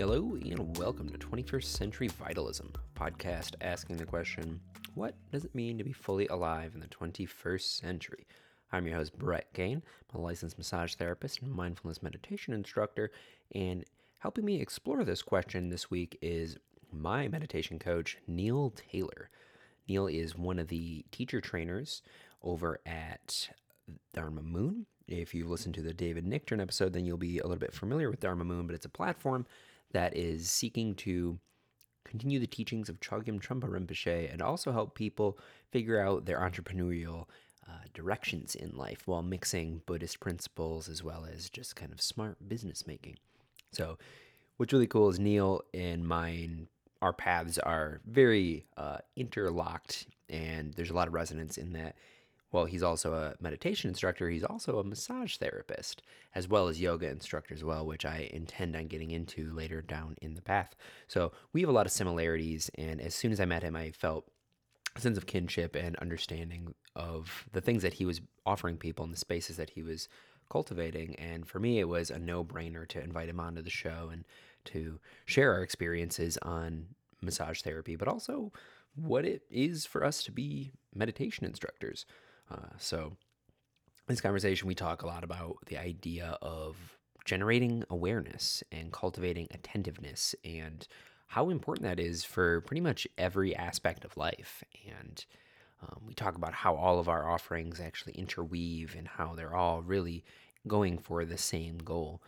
Hello, and welcome to 21st Century Vitalism, podcast asking the question What does it mean to be fully alive in the 21st century? I'm your host, Brett Kane. I'm a licensed massage therapist and mindfulness meditation instructor, and helping me explore this question this week is my meditation coach, Neil Taylor. Neil is one of the teacher trainers over at Dharma Moon. If you've listened to the David Nichtern episode, then you'll be a little bit familiar with Dharma Moon, but it's a platform that is seeking to continue the teachings of Chogyam Trungpa Rinpoche and also help people figure out their entrepreneurial uh, directions in life while mixing Buddhist principles as well as just kind of smart business making. So, what's really cool is Neil and mine, our paths are very uh, interlocked, and there's a lot of resonance in that well, he's also a meditation instructor. He's also a massage therapist, as well as yoga instructor as well, which I intend on getting into later down in the path. So we have a lot of similarities, and as soon as I met him, I felt a sense of kinship and understanding of the things that he was offering people in the spaces that he was cultivating. And for me, it was a no-brainer to invite him onto the show and to share our experiences on massage therapy, but also what it is for us to be meditation instructors. Uh, so, in this conversation, we talk a lot about the idea of generating awareness and cultivating attentiveness and how important that is for pretty much every aspect of life. And um, we talk about how all of our offerings actually interweave and how they're all really going for the same goal.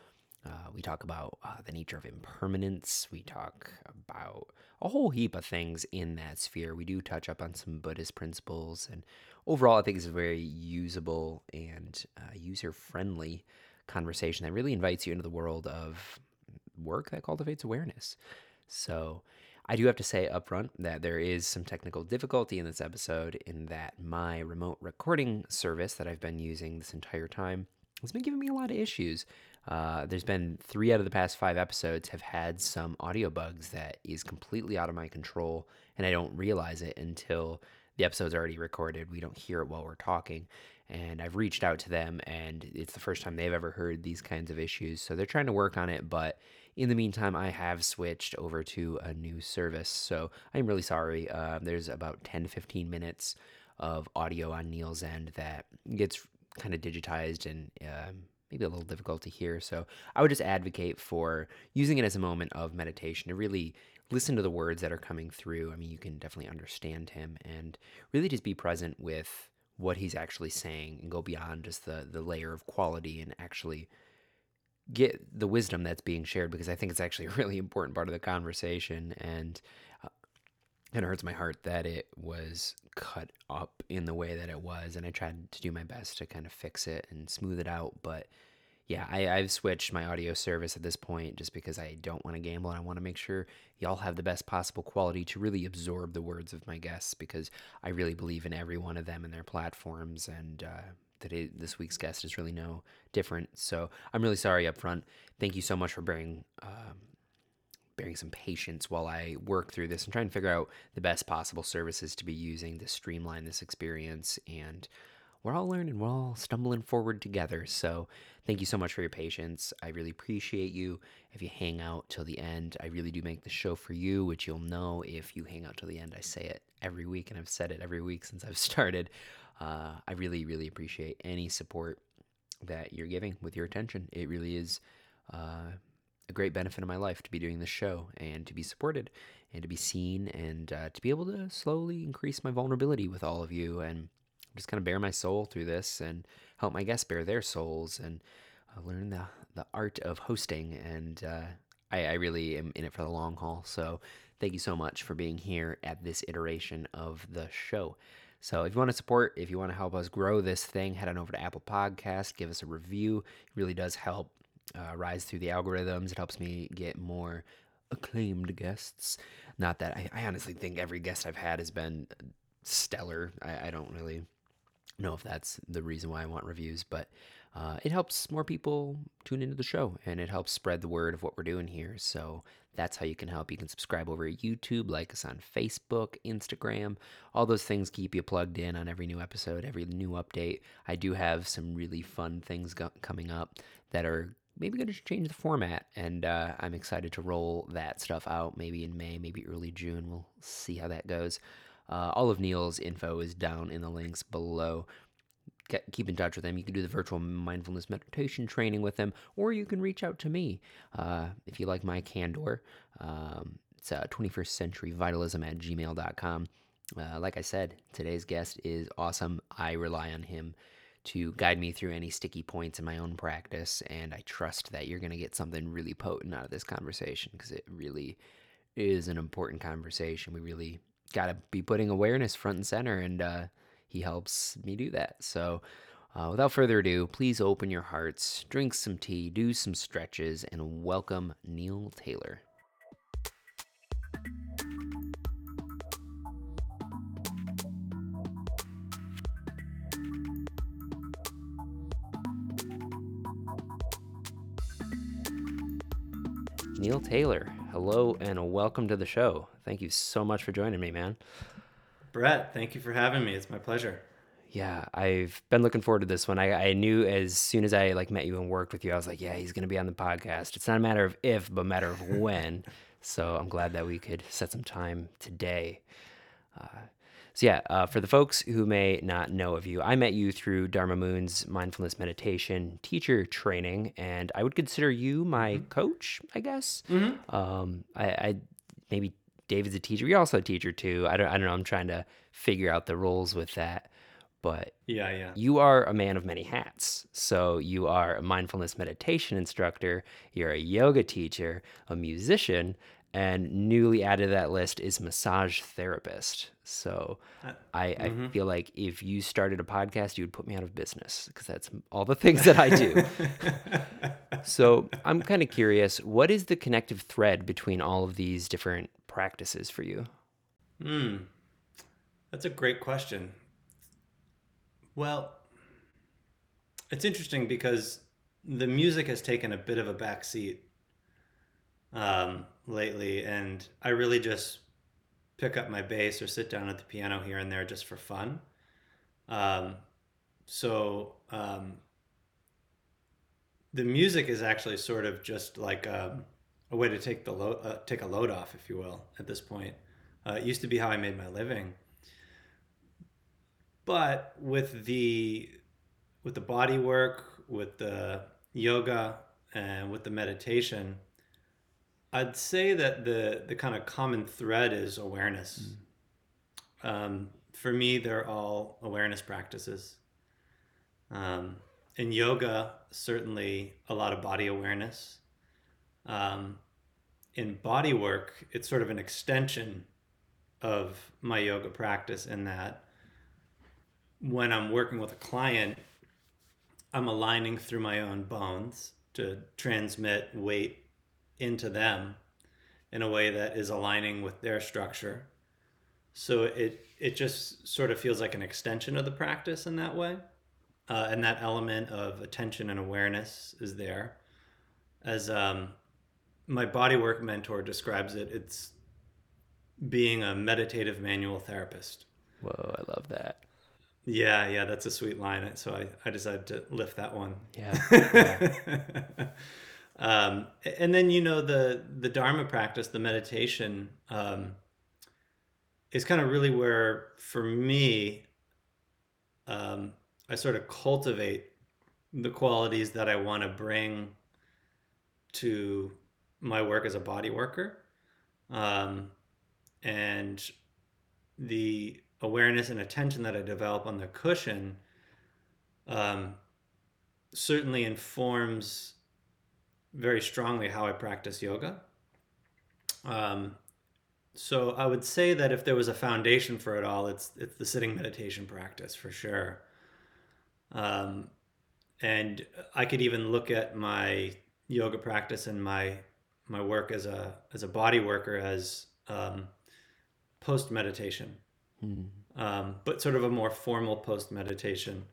Uh, we talk about uh, the nature of impermanence. We talk about a whole heap of things in that sphere. We do touch up on some Buddhist principles, and overall, I think it's a very usable and uh, user friendly conversation that really invites you into the world of work that cultivates awareness. So, I do have to say up front that there is some technical difficulty in this episode in that my remote recording service that I've been using this entire time has been giving me a lot of issues. Uh, there's been three out of the past five episodes have had some audio bugs that is completely out of my control, and I don't realize it until the episode's already recorded. We don't hear it while we're talking. And I've reached out to them, and it's the first time they've ever heard these kinds of issues. So they're trying to work on it. But in the meantime, I have switched over to a new service. So I'm really sorry. Uh, there's about 10 to 15 minutes of audio on Neil's end that gets kind of digitized and um, maybe a little difficult to hear. So I would just advocate for using it as a moment of meditation to really listen to the words that are coming through. I mean, you can definitely understand him and really just be present with what he's actually saying and go beyond just the the layer of quality and actually get the wisdom that's being shared because I think it's actually a really important part of the conversation and it hurts my heart that it was cut up in the way that it was and i tried to do my best to kind of fix it and smooth it out but yeah I, i've switched my audio service at this point just because i don't want to gamble and i want to make sure y'all have the best possible quality to really absorb the words of my guests because i really believe in every one of them and their platforms and uh, this week's guest is really no different. So i'm really sorry up front thank you so much for bearing um, bearing some patience while I work through this and try and figure out the best possible services to be using to streamline this experience. And we're all learning, we're all stumbling forward together. So thank you so much for your patience. I really appreciate you. If you hang out till the end, I really do make the show for you, which you'll know if you hang out till the end. I say it every week, and I've said it every week since I've started. Uh, I really, really appreciate any support that you're giving with your attention. It really is. Uh, a great benefit of my life to be doing this show and to be supported and to be seen and uh, to be able to slowly increase my vulnerability with all of you and just kind of bear my soul through this and help my guests bear their souls and uh, learn the, the art of hosting. And uh, I, I really am in it for the long haul. So thank you so much for being here at this iteration of the show. So if you want to support, if you want to help us grow this thing, head on over to Apple Podcast, give us a review. It really does help uh, rise through the algorithms. It helps me get more acclaimed guests. Not that I, I honestly think every guest I've had has been stellar. I, I, don't really know if that's the reason why I want reviews, but uh, it helps more people tune into the show and it helps spread the word of what we're doing here. So that's how you can help. You can subscribe over at YouTube, like us on Facebook, Instagram. All those things keep you plugged in on every new episode, every new update. I do have some really fun things go- coming up that are maybe going to change the format. And uh, I'm excited to roll that stuff out maybe in May, maybe early June. We'll see how that goes. Uh, all of Neil's info is down in the links below. Get, keep in touch with him. You can do the virtual mindfulness meditation training with him, or you can reach out to me uh, if you like my candor. Um, it's uh, 21st century vitalism at gmail.com. Uh, like I said, today's guest is awesome. I rely on him to guide me through any sticky points in my own practice, and I trust that you're going to get something really potent out of this conversation because it really is an important conversation. We really got to be putting awareness front and center, and uh, he helps me do that. So, uh, without further ado, please open your hearts, drink some tea, do some stretches, and welcome Neil Taylor. Neil Taylor, hello and welcome to the show. Thank you so much for joining me, man. Brett, thank you for having me. It's my pleasure. Yeah, I've been looking forward to this one. I, I knew as soon as I like met you and worked with you, I was like, yeah, he's gonna be on the podcast. It's not a matter of if, but a matter of when. so I'm glad that we could set some time today. Uh, so, yeah, uh, for the folks who may not know of you, I met you through Dharma Moon's mindfulness meditation teacher training, and I would consider you my mm-hmm. coach, I guess. Mm-hmm. Um, I, I, maybe David's a teacher. You're also a teacher too. I don't, I don't know. I'm trying to figure out the roles with that. But yeah, yeah. You are a man of many hats. So you are a mindfulness meditation instructor, you're a yoga teacher, a musician, and newly added to that list is massage therapist. So uh, I, mm-hmm. I feel like if you started a podcast, you would put me out of business because that's all the things that I do. so I'm kind of curious what is the connective thread between all of these different practices for you? Hmm. That's a great question. Well, it's interesting because the music has taken a bit of a backseat um, lately, and I really just pick up my bass or sit down at the piano here and there just for fun. Um, so um, the music is actually sort of just like a, um, a way to take the load, uh, take a load off, if you will, at this point. Uh, it used to be how I made my living, but with the with the body work, with the yoga, and with the meditation, I'd say that the the kind of common thread is awareness. Mm. Um, for me, they're all awareness practices. Um, in yoga, certainly a lot of body awareness. Um, in body work, it's sort of an extension of my yoga practice in that when I'm working with a client, I'm aligning through my own bones to transmit weight into them in a way that is aligning with their structure. So it it just sort of feels like an extension of the practice in that way, uh, and that element of attention and awareness is there. As um, my bodywork mentor describes it, it's being a meditative manual therapist. Whoa, I love that. Yeah, yeah, that's a sweet line. So I, I decided to lift that one. Yeah. yeah. Um, and then you know the the Dharma practice, the meditation, um, is kind of really where for me, um, I sort of cultivate the qualities that I want to bring to my work as a body worker, um, and the awareness and attention that I develop on the cushion um, certainly informs very strongly how I practice yoga. Um, so I would say that if there was a foundation for it all, it's it's the sitting meditation practice for sure. Um, and I could even look at my yoga practice and my my work as a as a body worker as um, post meditation, mm. um, but sort of a more formal post meditation.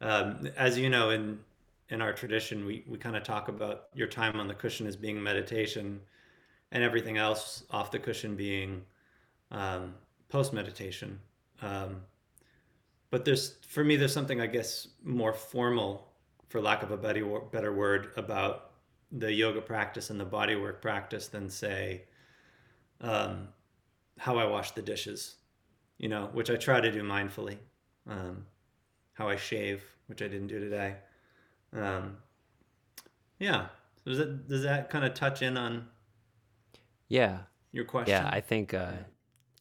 Um, as you know, in in our tradition, we, we kind of talk about your time on the cushion as being meditation and everything else off the cushion being um, post meditation. Um, but there's, for me, there's something, I guess, more formal, for lack of a better, word, about the yoga practice and the body work practice than say um, how I wash the dishes, you know, which I try to do mindfully. Um, how I shave, which I didn't do today. Um, yeah. Does that does that kind of touch in on Yeah. your question? Yeah, I think uh,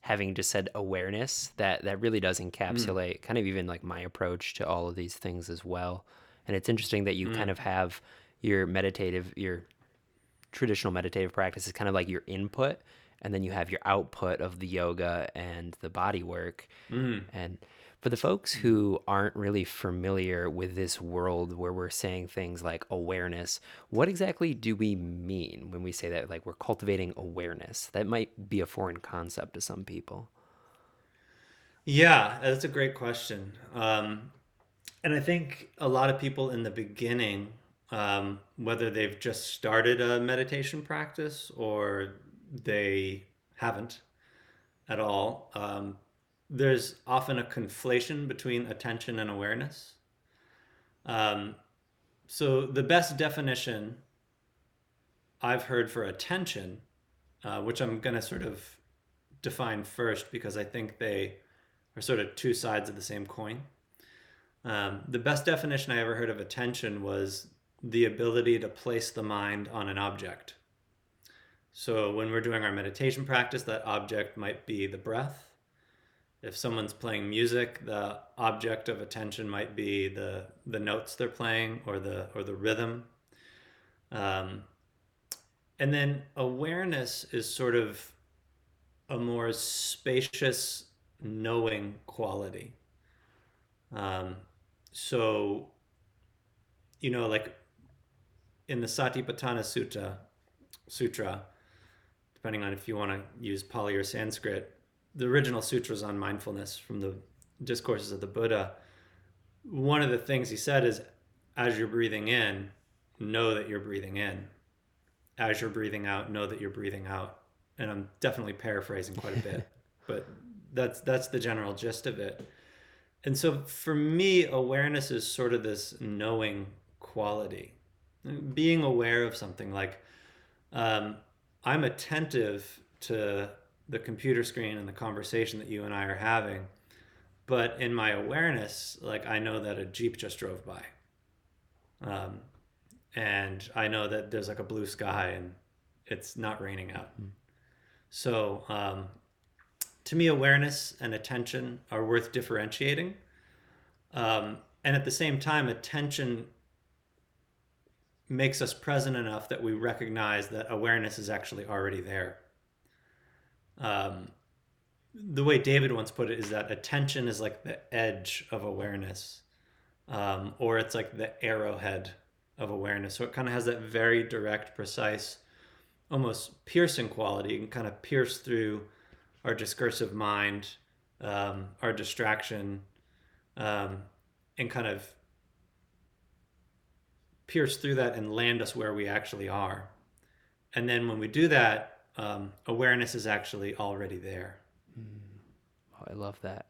having just said awareness that that really does Mm. encapsulate kind of even like my approach to all of these things as well. And it's interesting that you Mm. kind of have your meditative, your traditional meditative practice is kind of like your input, and then you have your output of the yoga and the body work. Mm. And for the folks who aren't really familiar with this world where we're saying things like awareness, what exactly do we mean when we say that like we're cultivating awareness? That might be a foreign concept to some people. Yeah, that's a great question. Um, and I think a lot of people in the beginning, um, whether they've just started a meditation practice or they haven't at all, um, there's often a conflation between attention and awareness. Um, so the best definition I've heard for attention, uh, which I'm going to sort of define first because I think they are sort of two sides of the same coin. Um, the best definition I ever heard of attention was the ability to place the mind on an object. So when we're doing our meditation practice, that object might be the breath. If someone's playing music, the object of attention might be the the notes they're playing or the or the rhythm. Um, and then awareness is sort of a more spacious knowing quality. Um, so, you know, like in the Satipatthana Sutta, Sutra, depending on if you want to use Pali or Sanskrit, the original sutras on mindfulness from the discourses of the Buddha. One of the things he said is, as you're breathing in, know that you're breathing in. As you're breathing out, know that you're breathing out. And I'm definitely paraphrasing quite a bit, but that's that's the general gist of it. And so for me, awareness is sort of this knowing quality, being aware of something. Like um, I'm attentive to the computer screen and the conversation that you and I are having, but in my awareness, like I know that a jeep just drove by, um, and I know that there's like a blue sky and it's not raining out. So um, to me, awareness and attention are worth differentiating. Um, and at the same time, attention makes us present enough that we recognize that awareness is actually already there. Um, the way David once put it is that attention is like the edge of awareness, um, or it's like the arrowhead of awareness. So it kind of has that very direct, precise, almost piercing quality. and kind of pierce through our discursive mind, um, our distraction, um, and kind of pierce through that and land us where we actually are. And then when we do that, um, awareness is actually already there. Oh, I love that.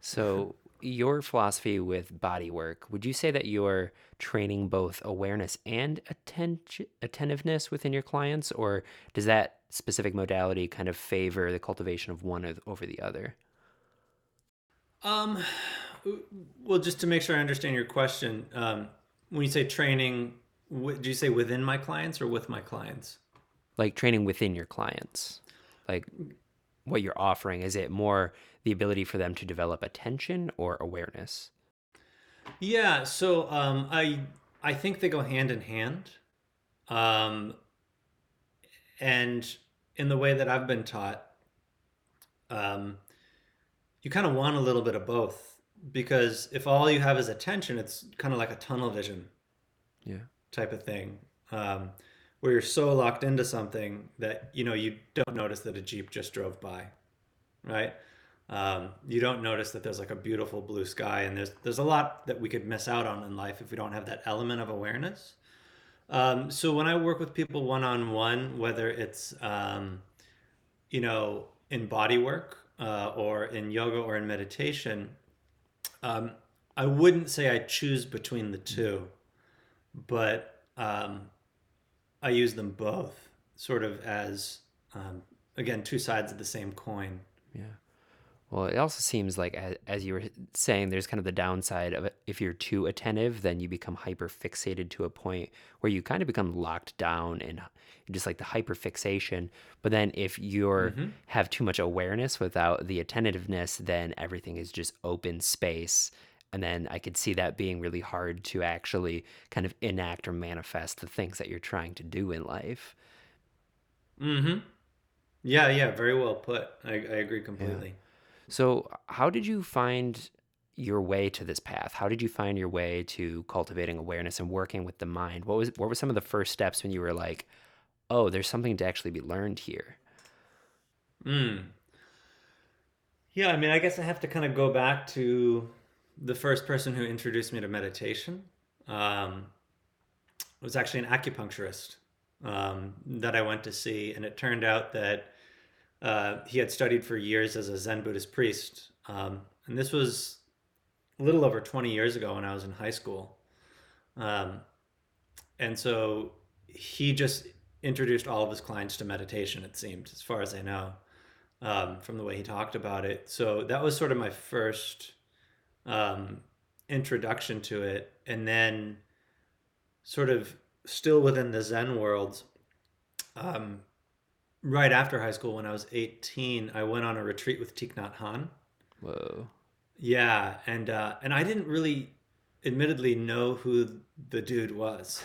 So, your philosophy with body work, would you say that you're training both awareness and attention, attentiveness within your clients, or does that specific modality kind of favor the cultivation of one over the other? Um, well, just to make sure I understand your question, um, when you say training, do you say within my clients or with my clients? Like training within your clients, like what you're offering, is it more the ability for them to develop attention or awareness? Yeah, so um, I I think they go hand in hand, um, and in the way that I've been taught, um, you kind of want a little bit of both because if all you have is attention, it's kind of like a tunnel vision Yeah. type of thing, um, where you're so locked into something that you know you don't notice that a jeep just drove by, right? Um, you don't notice that there's like a beautiful blue sky, and there's there's a lot that we could miss out on in life if we don't have that element of awareness. Um, so when I work with people one on one, whether it's um, you know in body work uh, or in yoga or in meditation, um, I wouldn't say I choose between the two, but um, I use them both sort of as um, again two sides of the same coin. Yeah. Well, it also seems like, as, as you were saying, there's kind of the downside of it. If you're too attentive, then you become hyper fixated to a point where you kind of become locked down and just like the hyper fixation. But then if you're Mm-hmm. have too much awareness without the attentiveness, then everything is just open space. And then I could see that being really hard to actually kind of enact or manifest the things that you're trying to do in life. Mm-hmm. Yeah, yeah, very well put. I, I agree completely. So, how did you find your way to this path? How did you find your way to cultivating awareness and working with the mind? What was what were some of the first steps when you were like, "Oh, there's something to actually be learned here"? Mm. Yeah, I mean, I guess I have to kind of go back to the first person who introduced me to meditation. Um, was actually an acupuncturist um, that I went to see, and it turned out that uh, he had studied for years as a Zen Buddhist priest, um, and this was a little over 20 years ago when I was in high school. Um, and so he just introduced all of his clients to meditation, it seemed, as far as I know, um, from the way he talked about it. So that was sort of my first um, introduction to it. And then, sort of still within the Zen world, um, right after high school, when I was 18, I went on a retreat with Thich Nhat Hanh. Whoa. Yeah, and uh, and I didn't really, admittedly, know who the dude was.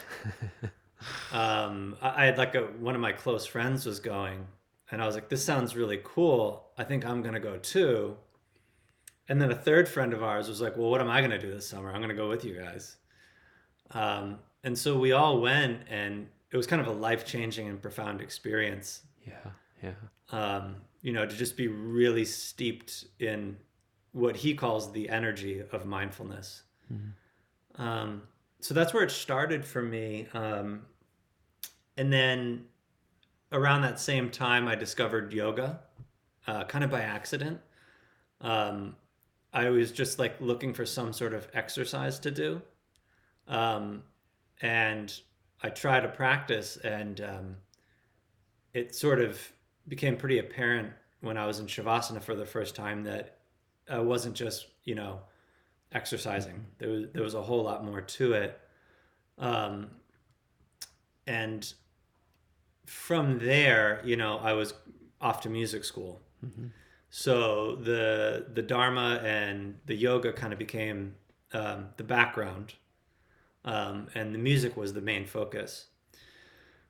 um, I, I had like a one of my close friends was going, and I was like, "This sounds really cool. I think I'm gonna go too." And then a third friend of ours was like, "Well, what am I gonna do this summer? I'm gonna go with you guys." Um, and so we all went, and it was kind of a life changing and profound experience Yeah. Yeah. um, you know, to just be really steeped in what he calls the energy of mindfulness. Um, so that's where it started for me. Um, and then around that same time, I discovered yoga, uh, kind of by accident. Um, I was just like looking for some sort of exercise to do. Um, and I tried to practice, and um, it sort of became pretty apparent when I was in Shavasana for the first time that I wasn't just, you know, exercising. There was there was a whole lot more to it. Um, and from there, you know, I was off to music school. So the the Dharma and the yoga kind of became um, the background, um, and the music was the main focus.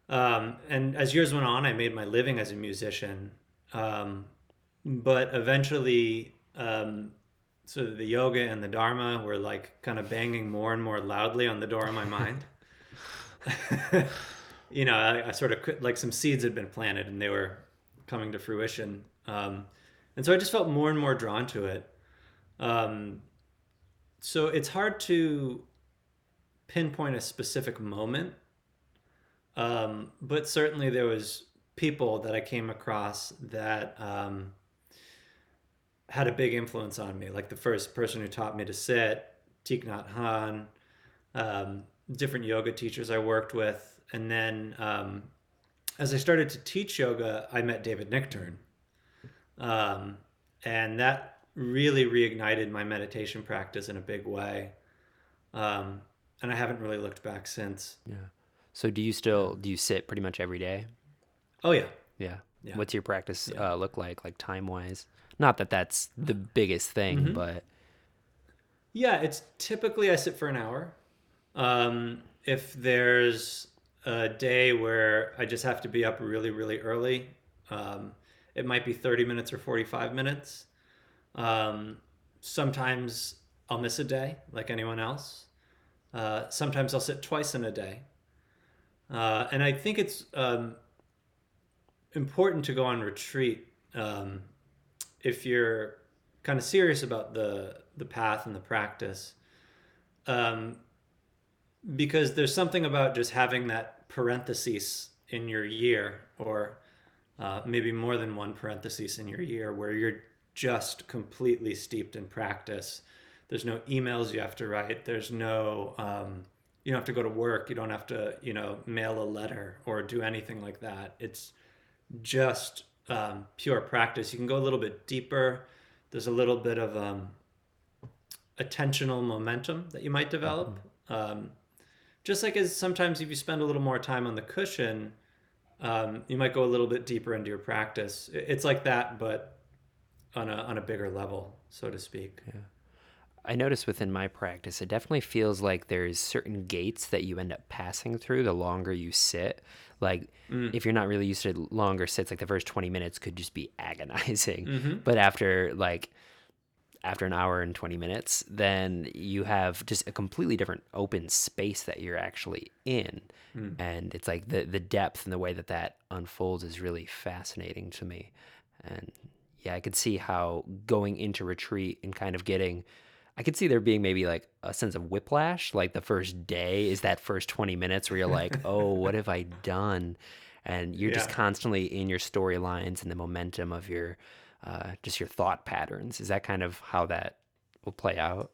Um, and as years went on, I made my living as a musician. Um, but eventually, um, so the yoga and the Dharma were like kind of banging more and more loudly on the door of my mind. you know, I, I sort of like some seeds had been planted and they were coming to fruition. Um, and so I just felt more and more drawn to it. Um, so it's hard to pinpoint a specific moment um, but certainly there was people that I came across that um, had a big influence on me. Like the first person who taught me to sit, Thich Nhat Hanh, um, different yoga teachers I worked with, and then um, as I started to teach yoga, I met David Nichtern, um, and that really reignited my meditation practice in a big way. Um, and I haven't really looked back since. Yeah. So, do you still do you sit pretty much every day? Oh yeah, Yeah. Yeah. What's your practice Yeah. uh, look like, like time wise? Not that that's the biggest thing, Mm-hmm. but Yeah, it's typically I sit for an hour. Um, if there's a day where I just have to be up really, really early, um, it might be 30 minutes or 45 minutes. Um, sometimes I'll miss a day like anyone else. Uh, sometimes I'll sit twice in a day. Uh, and I think it's um, important to go on retreat um, if you're kind of serious about the the path and the practice um, because there's something about just having that parenthesis in your year or uh, maybe more than one parenthesis in your year where you're just completely steeped in practice there's no emails you have to write there's no um, you don't have to go to work. You don't have to, you know, mail a letter or do anything like that. It's just um, pure practice. You can go a little bit deeper. There's a little bit of um, attentional momentum that you might develop. Um, just like as sometimes if you spend a little more time on the cushion, um, you might go a little bit deeper into your practice. It's like that, but on a on a bigger level, so to speak. Yeah. I notice within my practice, it definitely feels like there's certain gates that you end up passing through the longer you sit. Like if you're not really used to longer sits, like the first 20 minutes could just be agonizing. But after like after an hour and 20 minutes, then you have just a completely different open space that you're actually in. Hmm. And it's like the the depth and the way that that unfolds is really fascinating to me. And yeah, I could see how going into retreat and kind of getting I could see there being maybe like a sense of whiplash. Like the first day is that first 20 minutes where you're like, oh, what have I done? And you're just constantly in your storylines and the momentum of your, uh, just your thought patterns. Is that kind of how that will play out?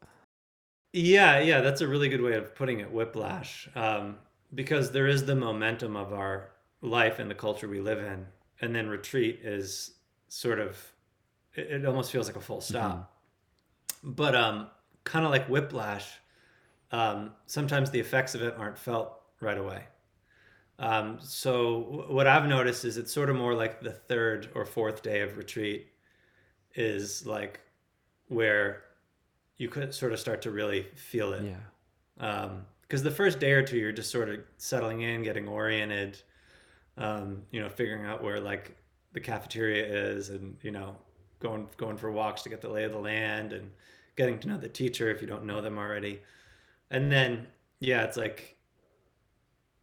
Yeah, yeah, that's a really good way of putting it, whiplash. Um, because there is the momentum of our life and the culture we live in, and then retreat is sort of it, it almost feels like a full stop. But um, kind of like whiplash, um, sometimes the effects of it aren't felt right away. Um, so w- what I've noticed is it's sort of more like the third or fourth day of retreat is like where you could sort of start to really feel it. Yeah. Because the first day or two, you're just sort of settling in, getting oriented, um, you know, figuring out where like the cafeteria is, and you know, going going for walks to get the lay of the land, and getting to know the teacher if you don't know them already, and then yeah, it's like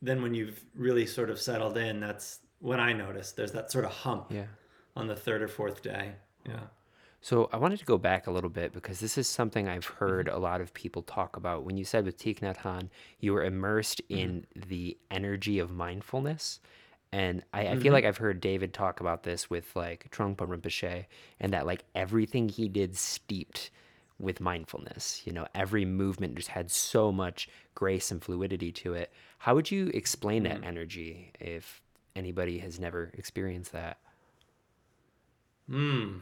then when you've really sort of settled in, that's when I notice there's that sort of hump Yeah. on the third or fourth day. Yeah. So I wanted to go back a little bit because this is something I've mm-hmm. heard a lot of people talk about. When you said with Thich Nhat Hanh, you were immersed mm-hmm. in the energy of mindfulness. And I, I feel mm-hmm. like I've heard David talk about this with like Trungpa Rinpoche and that like everything he did steeped with mindfulness. You know, every movement just had so much grace and fluidity to it. How would you explain that energy if anybody has never experienced that? Hmm.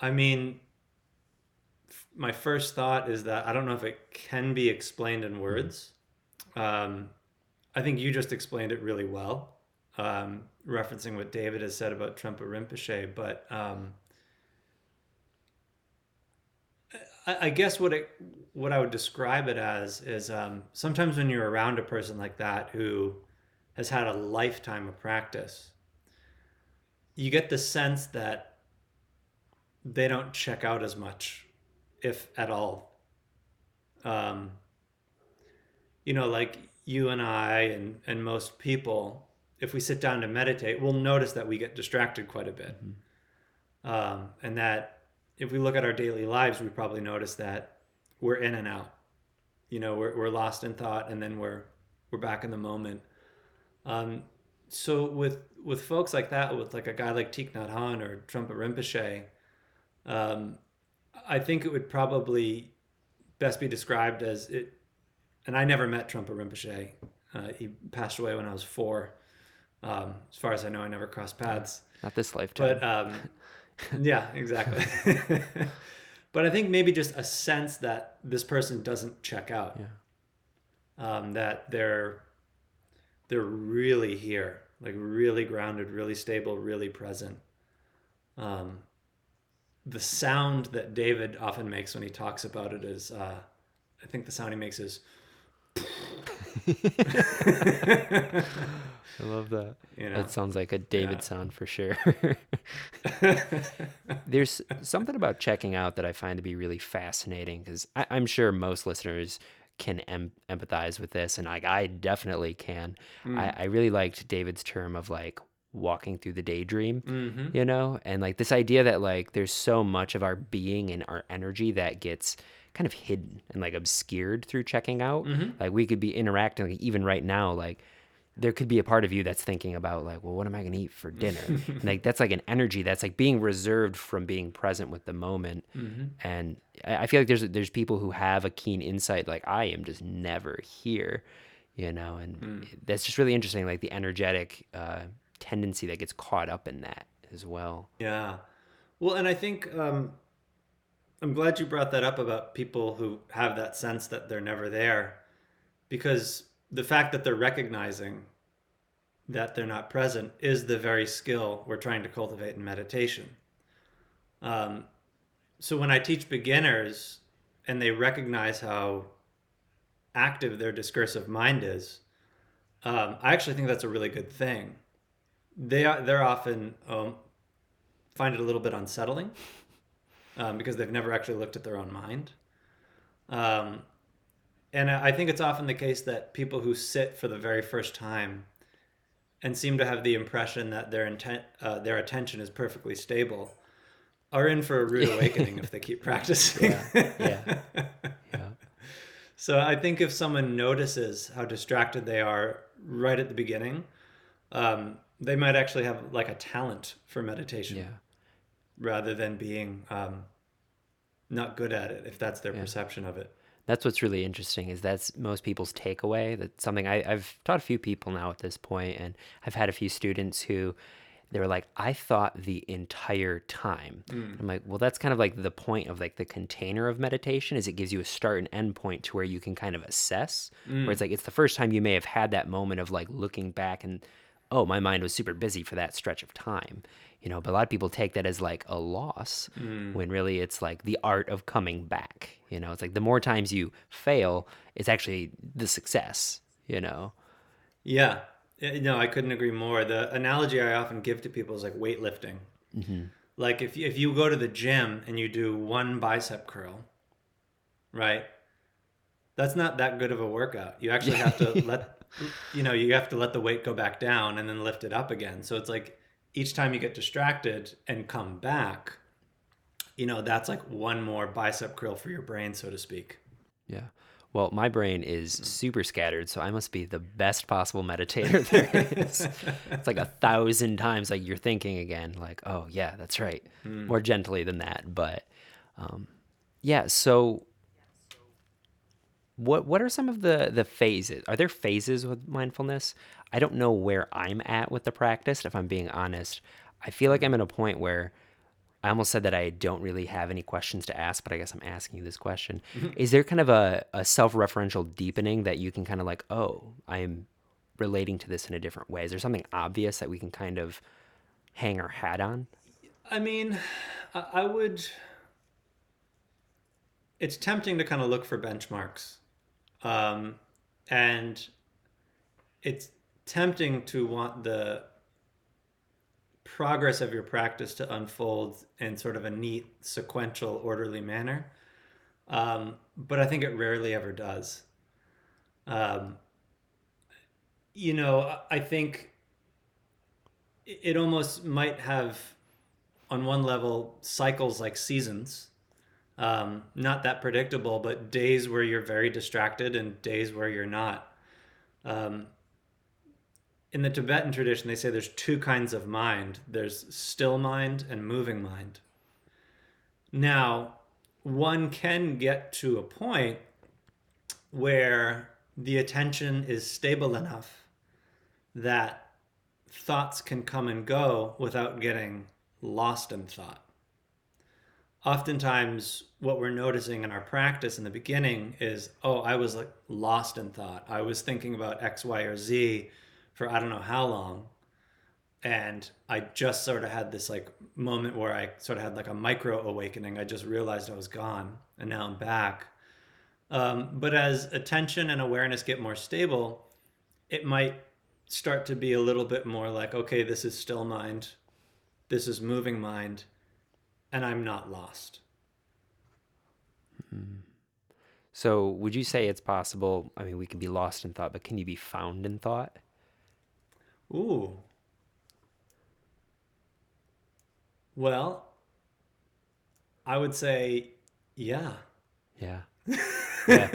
I mean, f- my first thought is that I don't know if it can be explained in words. Um, I think you just explained it really well, um, referencing what David has said about Trungpa Rinpoche. But um, I, I guess what it, what I would describe it as is um, sometimes when you're around a person like that who has had a lifetime of practice, you get the sense that they don't check out as much, if at all. Um, you know, like you and I and, and most people, if we sit down to meditate, we'll notice that we get distracted quite a bit. Um, and that if we look at our daily lives, we probably notice that we're in and out. You know, we're, we're lost in thought and then we're, we're back in the moment. Um, so with, with folks like that, with like a guy like Thich Nhat Hanh or Trungpa Rinpoche, um, I think it would probably best be described as it. And I never met Trungpa Rinpoche. Uh, he passed away when I was four. Um, as far as I know, I never crossed paths. Not this lifetime. But um, yeah, exactly. but I think maybe just a sense that this person doesn't check out. Yeah. Um, that they're they're really here, like really grounded, really stable, really present. Um, the sound that David often makes when he talks about it is, uh, I think the sound he makes is, I love that. you know, That sounds like a David Yeah. sound for sure. There's something about checking out that I find to be really fascinating because I'm sure most listeners can em- empathize with this, and like I definitely can. I, I really liked David's term of like walking through the daydream, Mhm. you know, and like this idea that like there's so much of our being and our energy that gets kind of hidden and like obscured through checking out. Like we could be interacting, like, even right now, like there could be a part of you that's thinking about like, well, what am I going to eat for dinner? like that's like an energy that's like being reserved from being present with the moment. Mm-hmm. And I I feel like there's there's people who have a keen insight like I am just never here, you know, and Mm. that's just really interesting. Like the energetic uh, tendency that gets caught up in that as well. Yeah. Well, and I think um, I'm glad you brought that up about people who have that sense that they're never there, because the fact that they're recognizing that they're not present is the very skill we're trying to cultivate in meditation. Um, so when I teach beginners and they recognize how active their discursive mind is, um, I actually think that's a really good thing. They are they're often um, find it a little bit unsettling um, because they've never actually looked at their own mind. Um, and I think it's often the case that people who sit for the very first time and seem to have the impression that their intent, uh, their attention is perfectly stable, are in for a rude awakening if they keep practicing. Yeah. Yeah. So I think if someone notices how distracted they are right at the beginning, um, they might actually have like a talent for meditation Yeah. rather than being um, not good at it if that's their perception of it. That's what's really interesting is that's most people's takeaway. That's something I, I've taught a few people now at this point, and I've had a few students who they were like, I thought the entire time. I'm like, well, that's kind of like the point of like the container of meditation is it gives you a start and end point to where you can kind of assess. Where it's like it's the first time you may have had that moment of like looking back and oh, my mind was super busy for that stretch of time. You know, but a lot of people take that as like a loss mm. when really it's like the art of coming back. You know, it's like the more times you fail, it's actually the success, you know? Yeah. No, I couldn't agree more. The analogy I often give to people is like weightlifting. Mm-hmm. Like if you, if you go to the gym and you do one bicep curl, right? That's not that good of a workout. You actually have to let you know, you have to let the weight go back down and then lift it up again. So it's like each time you get distracted and come back, you know, that's like one more bicep curl for your brain, so to speak. Yeah. Well, my brain is super scattered, so I must be the best possible meditator there is. it's like a thousand times like you're thinking again, like, oh yeah, that's right. More gently than that. But um, yeah, so what what are some of the the phases? Are there phases with mindfulness? I don't know where I'm at with the practice, if I'm being honest. I feel like I'm at a point where I almost said that I don't really have any questions to ask, but I guess I'm asking you this question. Mm-hmm. Is there kind of a, a self referential deepening that you can kind of like, oh, I'm relating to this in a different way? Is there something obvious that we can kind of hang our hat on? I mean, I I would. It's tempting to kind of look for benchmarks. Um, and it's tempting to want the progress of your practice to unfold in sort of a neat, sequential, orderly manner. Um, but I think it rarely ever does. Um, you know, I- think it almost might have on one level cycles like seasons um, not that predictable but days where you're very distracted and days where you're not. Um, in the tibetan tradition they say there's two kinds of mind. There's still mind and moving mind. Now one can get to a point where the attention is stable enough that thoughts can come and go without getting lost in thought. Oftentimes, what we're noticing in our practice in the beginning is, oh, I was like lost in thought. I was thinking about X, Y, or Z for I don't know how long. And I just sort of had this like moment where I sort of had like a micro awakening. I just realized I was gone and now I'm back. Um, but as attention and awareness get more stable, it might start to be a little bit more like, okay, this is still mind, this is moving mind, and I'm not lost. So, would you say it's possible? I mean, we can be lost in thought, but can you be found in thought? Ooh. Well, I would say, yeah. Yeah. Yeah.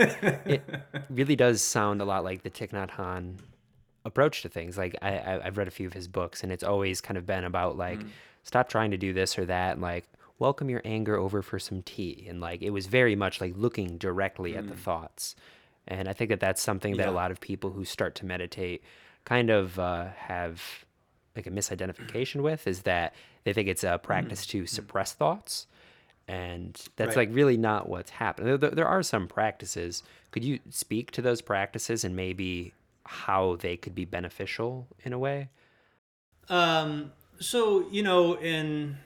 it really does sound a lot like the Thich Nhat Hanh approach to things. Like I, I I've read a few of his books, and it's always kind of been about like Mm. stop trying to do this or that, and like welcome your anger over for some tea, and like it was very much like looking directly at the thoughts. And I think that that's something that a Mm. Lot of people who start to meditate kind of uh, have like a misidentification with is that they think it's a practice to suppress thoughts and that's Mm. Right. like really not what's happening there, there are some practices could you speak to those practices and maybe how they could be beneficial in a way Um, so you know, in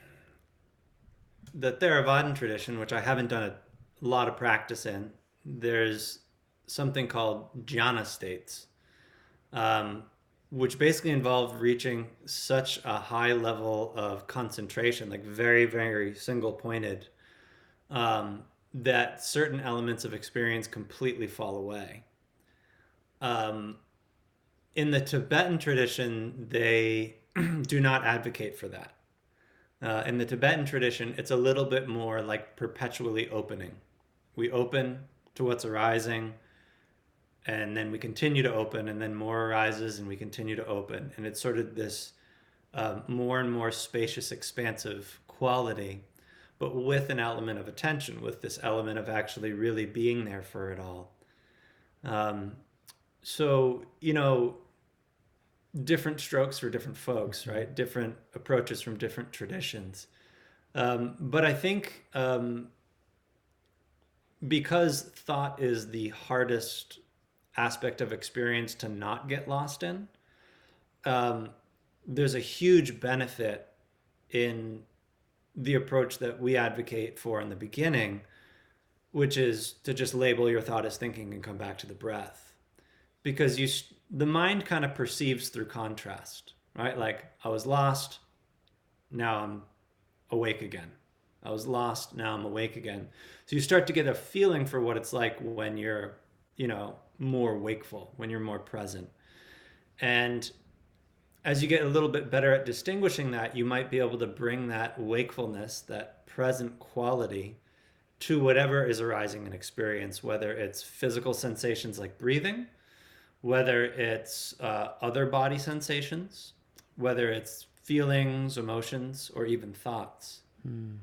the Theravadan tradition, which I haven't done a lot of practice in, there's something called jhana states, um, which basically involve reaching such a high level of concentration, like very, very single pointed, um, that certain elements of experience completely fall away. Um, in the Tibetan tradition, they do not advocate for that. Uh, in the Tibetan tradition, it's a little bit more like perpetually opening. We open to what's arising, and then we continue to open, and then more arises, and we continue to open. And it's sort of this um, more and more spacious, expansive quality, but with an element of attention, with this element of actually really being there for it all. Um, so, you know, different strokes for different folks, right? Different approaches from different traditions. Um, but I think um, because thought is the hardest aspect of experience to not get lost in, um, there's a huge benefit in the approach that we advocate for in the beginning, which is to just label your thought as thinking and come back to the breath because you the mind kind of perceives through contrast right? Like i was lost now i'm awake again. I was lost now i'm awake again. So you start to get a feeling for what it's like when you're you know more wakeful when you're more present. And as you get a little bit better at distinguishing that you might be able to bring that wakefulness that present quality to whatever is arising in experience whether it's physical sensations like breathing whether it's uh, other body sensations, whether it's feelings, emotions, or even thoughts. Hmm.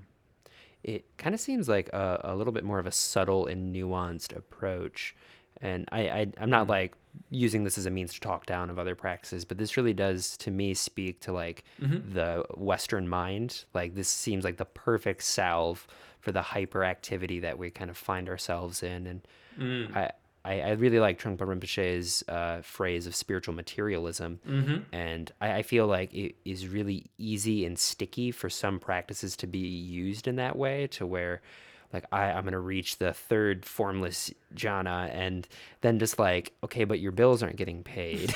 it kind of seems like a, a little bit more of a subtle and nuanced approach. And I, I i'm not hmm. like using this as a means to talk down of other practices but this really does to me speak to like mm-hmm. the western mind. Like this seems like the perfect salve for the hyperactivity that we kind of find ourselves in. And hmm. I, I i really like trungpa rinpoche's uh, phrase of spiritual materialism and I, I feel like it is really easy and sticky for some practices to be used in that way to where like I, I'm gonna reach the third formless jhana and then just like, okay, but your bills aren't getting paid.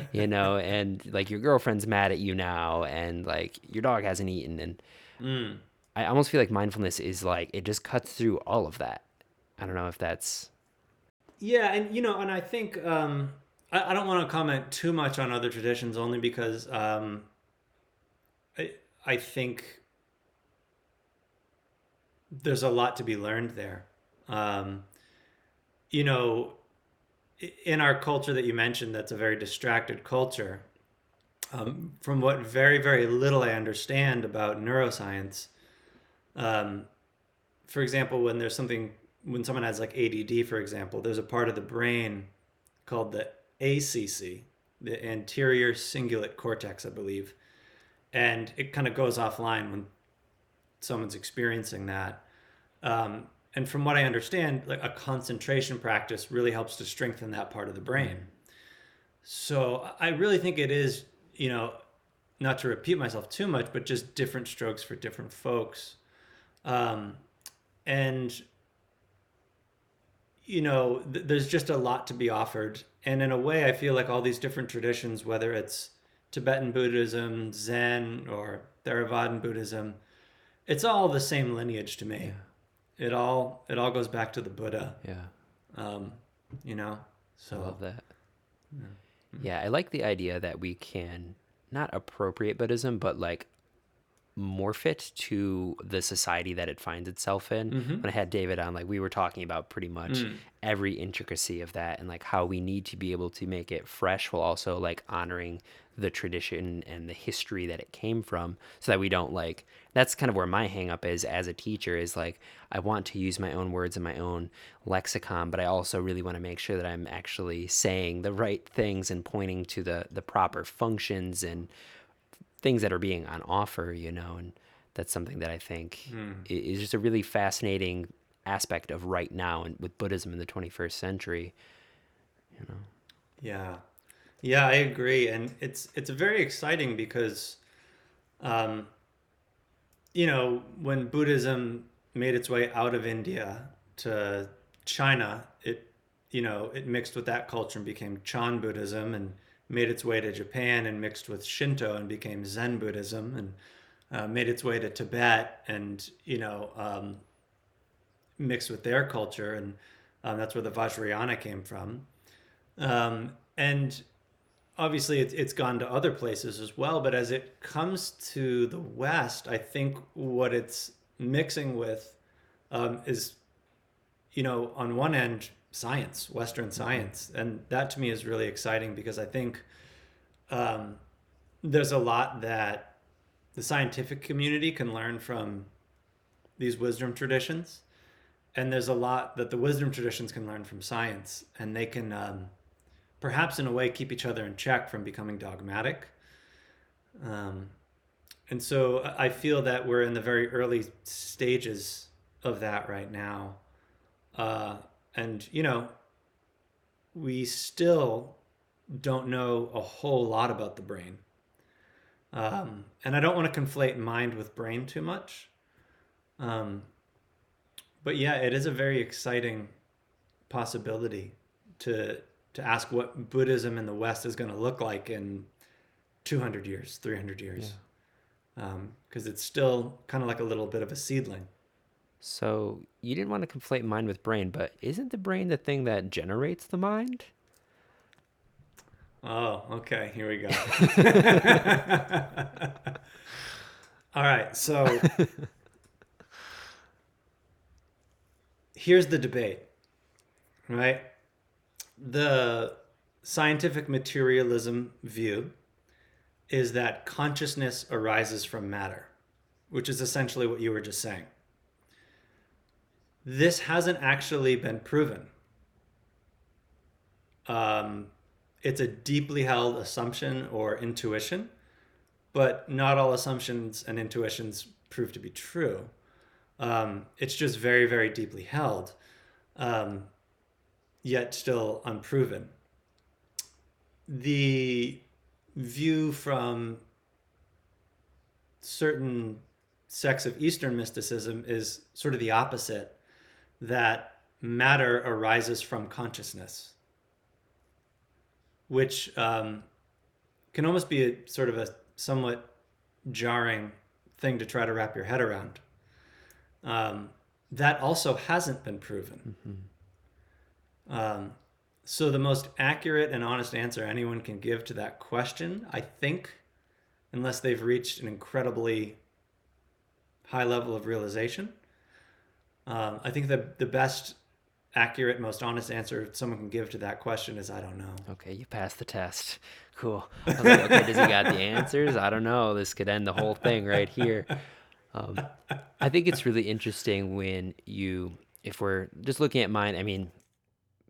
you know, and like your girlfriend's mad at you now and like your dog hasn't eaten and I almost feel like mindfulness is like it just cuts through all of that. I don't know if that's Yeah, and you know, and I think um, I, I don't want to comment too much on other traditions, only because um, I I think there's a lot to be learned there. Um, you know, in our culture that you mentioned, that's a very distracted culture. Um, from what very very little I understand about neuroscience, um, for example, when there's something when someone has like ADD, for example, there's a part of the brain called the ACC, the anterior cingulate cortex, I believe, and it kind of goes offline when someone's experiencing that. Um, and from what I understand, like a concentration practice really helps to strengthen that part of the brain. So I really think it is, you know, not to repeat myself too much, but just different strokes for different folks. Um, and you know, th- there's just a lot to be offered. And in a way, I feel like all these different traditions, whether it's Tibetan Buddhism, Zen, or Theravadan Buddhism, it's all the same lineage to me. It all it all goes back to the Buddha. yeah. Um, you know, I so love that. Yeah, I like the idea that we can not appropriate Buddhism, but like morph it to the society that it finds itself in. Mm-hmm. When I had David on, like we were talking about pretty much mm. every intricacy of that and like how we need to be able to make it fresh while also like honoring the tradition and the history that it came from so that we don't like that's kind of where my hang up is as a teacher is like I want to use my own words and my own lexicon but I also really want to make sure that I'm actually saying the right things and pointing to the the proper functions and things that are being on offer you know and that's something that I think i- is just a really fascinating aspect of right now and with Buddhism in the 21st century you know. Yeah. Yeah, I agree. And it's it's very exciting because um you know, when Buddhism made its way out of India to China, it you know, it mixed with that culture and became Chan Buddhism and made its way to Japan and mixed with Shinto and became Zen Buddhism and uh, made its way to Tibet and you know um, mixed with their culture and um, that's where the Vajrayana came from. Um, and obviously it's, it's gone to other places as well but as it comes to the west i think what it's mixing with um, is you know on one end science western science. And that to me is really exciting because i think um, there's a lot that the scientific community can learn from these wisdom traditions. And there's a lot that the wisdom traditions can learn from science. And they can um, perhaps in a way keep each other in check from becoming dogmatic. Um, and so I I feel that we're in the very early stages of that right now. Uh, and you know we still don't know a whole lot about the brain. Um, and i don't want to conflate mind with brain too much. Um, but yeah, it is a very exciting possibility to to ask what Buddhism in the West is going to look like in 200 years, 300 years, because it's still kind of like a little bit of a seedling. So you didn't want to conflate mind with brain, but isn't the brain the thing that generates the mind? Oh, okay. Here we go. All right. So here's the debate, right? The scientific materialism view is that consciousness arises from matter, which is essentially what you were just saying. This hasn't actually been proven. Um, it's a deeply held assumption or intuition, but not all assumptions and intuitions prove to be true. Um, it's just very, very deeply held, um, yet still unproven. The view from certain sects of Eastern mysticism is sort of the opposite that matter arises from consciousness which um, can almost be a sort of a somewhat jarring thing to try to wrap your head around. Um, that also hasn't been proven. Um, so, the most accurate and honest answer anyone can give to that question, I think, unless they've reached an incredibly high level of realization, um, I think the, the best accurate, most honest answer someone can give to that question is I don't know. Okay, you passed the test. Cool. Like, okay, does he got the answers? I don't know. This could end the whole thing right here. Um, I think it's really interesting when you, if we're just looking at mine, I mean,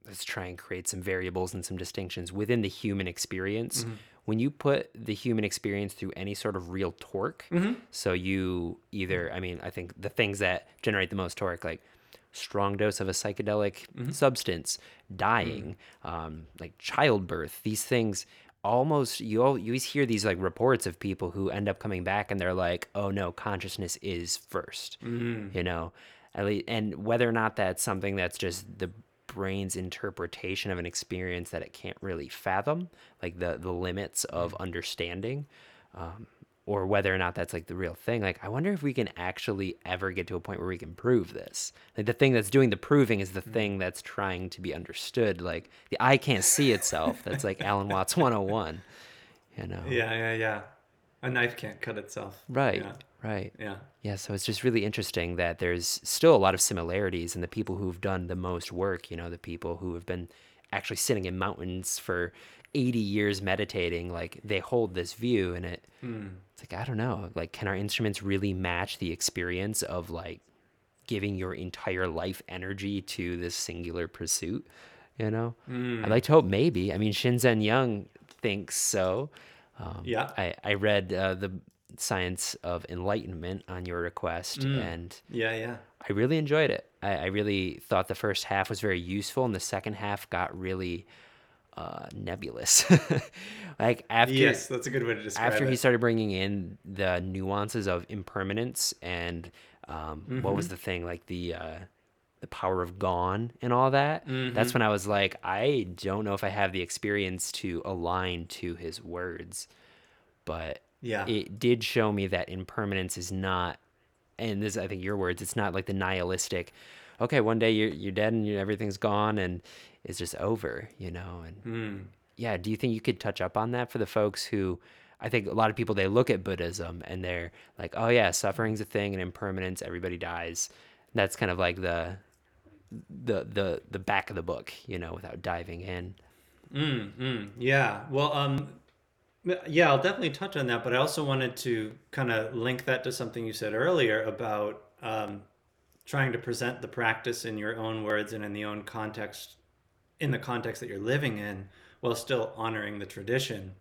let's try and create some variables and some distinctions within the human experience. When you put the human experience through any sort of real torque, mm-hmm. so you either, I mean, I think the things that generate the most torque, like strong dose of a psychedelic mm-hmm. substance, dying, mm. um, like childbirth, these things almost you all you always hear these like reports of people who end up coming back and they're like, oh no, consciousness is 1st mm-hmm. you know, at least, and whether or not that's something that's just the brain's interpretation of an experience that it can't really fathom, like the the limits of understanding. Um, or whether or not that's like the real thing. Like, I wonder if we can actually ever get to a point where we can prove this. Like, the thing that's doing the proving is the thing that's trying to be understood. Like, the eye can't see itself. That's like Alan Watts 101, you know? Yeah, yeah, yeah. A knife can't cut itself. Right. Yeah. Right. Yeah. Yeah, so it's just really interesting that there's still a lot of similarities in the people who've done the most work, you know, the people who have been actually sitting in mountains for 80 years meditating, like they hold this view and it it's like I don't know, like can our instruments really match the experience of like giving your entire life energy to this singular pursuit, you know? I'd like to hope maybe. I mean, Shinzen Young thinks so. Um, Yeah. I, I read uh, the Science of Enlightenment on your request, and Yeah. Yeah. I really enjoyed it. I, I really thought the first half was very useful, and the second half got really uh, nebulous. like after Yes, that's a good way to describe after it. he started bringing in the nuances of impermanence and um, what was the thing like the uh, the power of gone and all that. That's when I was like, I don't know if I have the experience to align to his words, but Yeah. it did show me that impermanence is not, and this I think your words, it's not like the nihilistic. Okay, one day you're you're dead and you everything's gone and it's just over, you know. And Hmm. yeah, do you think you could touch up on that for the folks who? I think a lot of people they look at Buddhism and they're like, oh yeah, suffering's a thing and impermanence, everybody dies. That's kind of like the the the the back of the book, you know, without diving in. Mm, mm, yeah. Well, um, yeah, I'll definitely touch on that, but I also wanted to kind of link that to something you said earlier about um, trying to present the practice in your own words and in the own context, in the context that you're living in, while still honoring the tradition.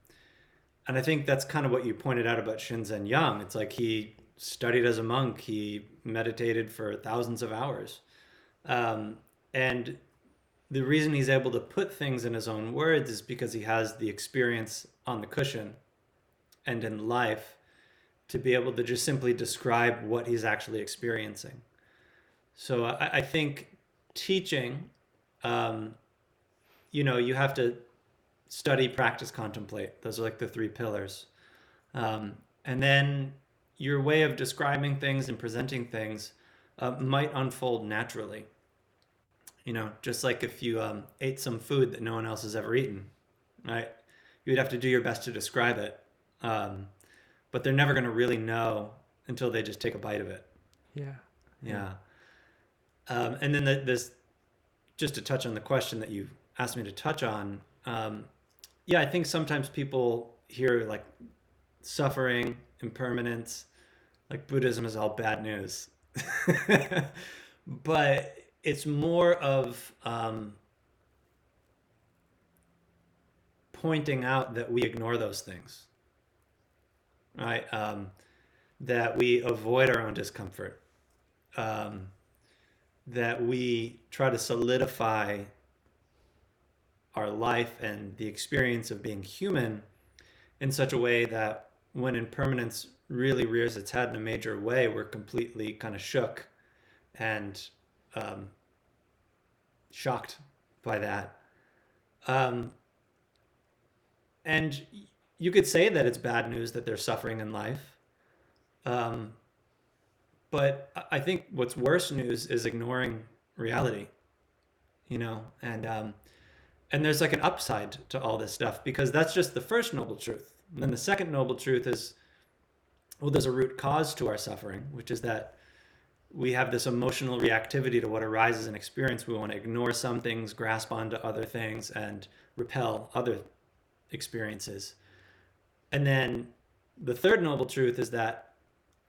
And I think that's kind of what you pointed out about Shinzen Young. It's like he studied as a monk, he meditated for thousands of hours. Um, and the reason he's able to put things in his own words is because he has the experience on the cushion and in life to be able to just simply describe what he's actually experiencing. So I, I think teaching, um, you know, you have to study, practice, contemplate. Those are like the three pillars. Um, and then your way of describing things and presenting things uh, might unfold naturally. You know, just like if you um, ate some food that no one else has ever eaten, right? You would have to do your best to describe it. Um, but they're never going to really know until they just take a bite of it. Yeah. Yeah. Um, and then the, this, just to touch on the question that you asked me to touch on, um, yeah, I think sometimes people hear like suffering, impermanence, like Buddhism is all bad news. but it's more of um, pointing out that we ignore those things, right? Um, that we avoid our own discomfort, um, that we try to solidify our life and the experience of being human in such a way that when impermanence really rears its head in a major way, we're completely kind of shook and um, shocked by that. Um, and you could say that it's bad news that they're suffering in life. Um, but I- think what's worse news is ignoring reality, you know, and um, and there's like an upside to all this stuff because that's just the first noble truth. And then the second noble truth is, well, there's a root cause to our suffering, which is that we have this emotional reactivity to what arises in experience. We want to ignore some things, grasp onto other things, and repel other experiences. And then the third noble truth is that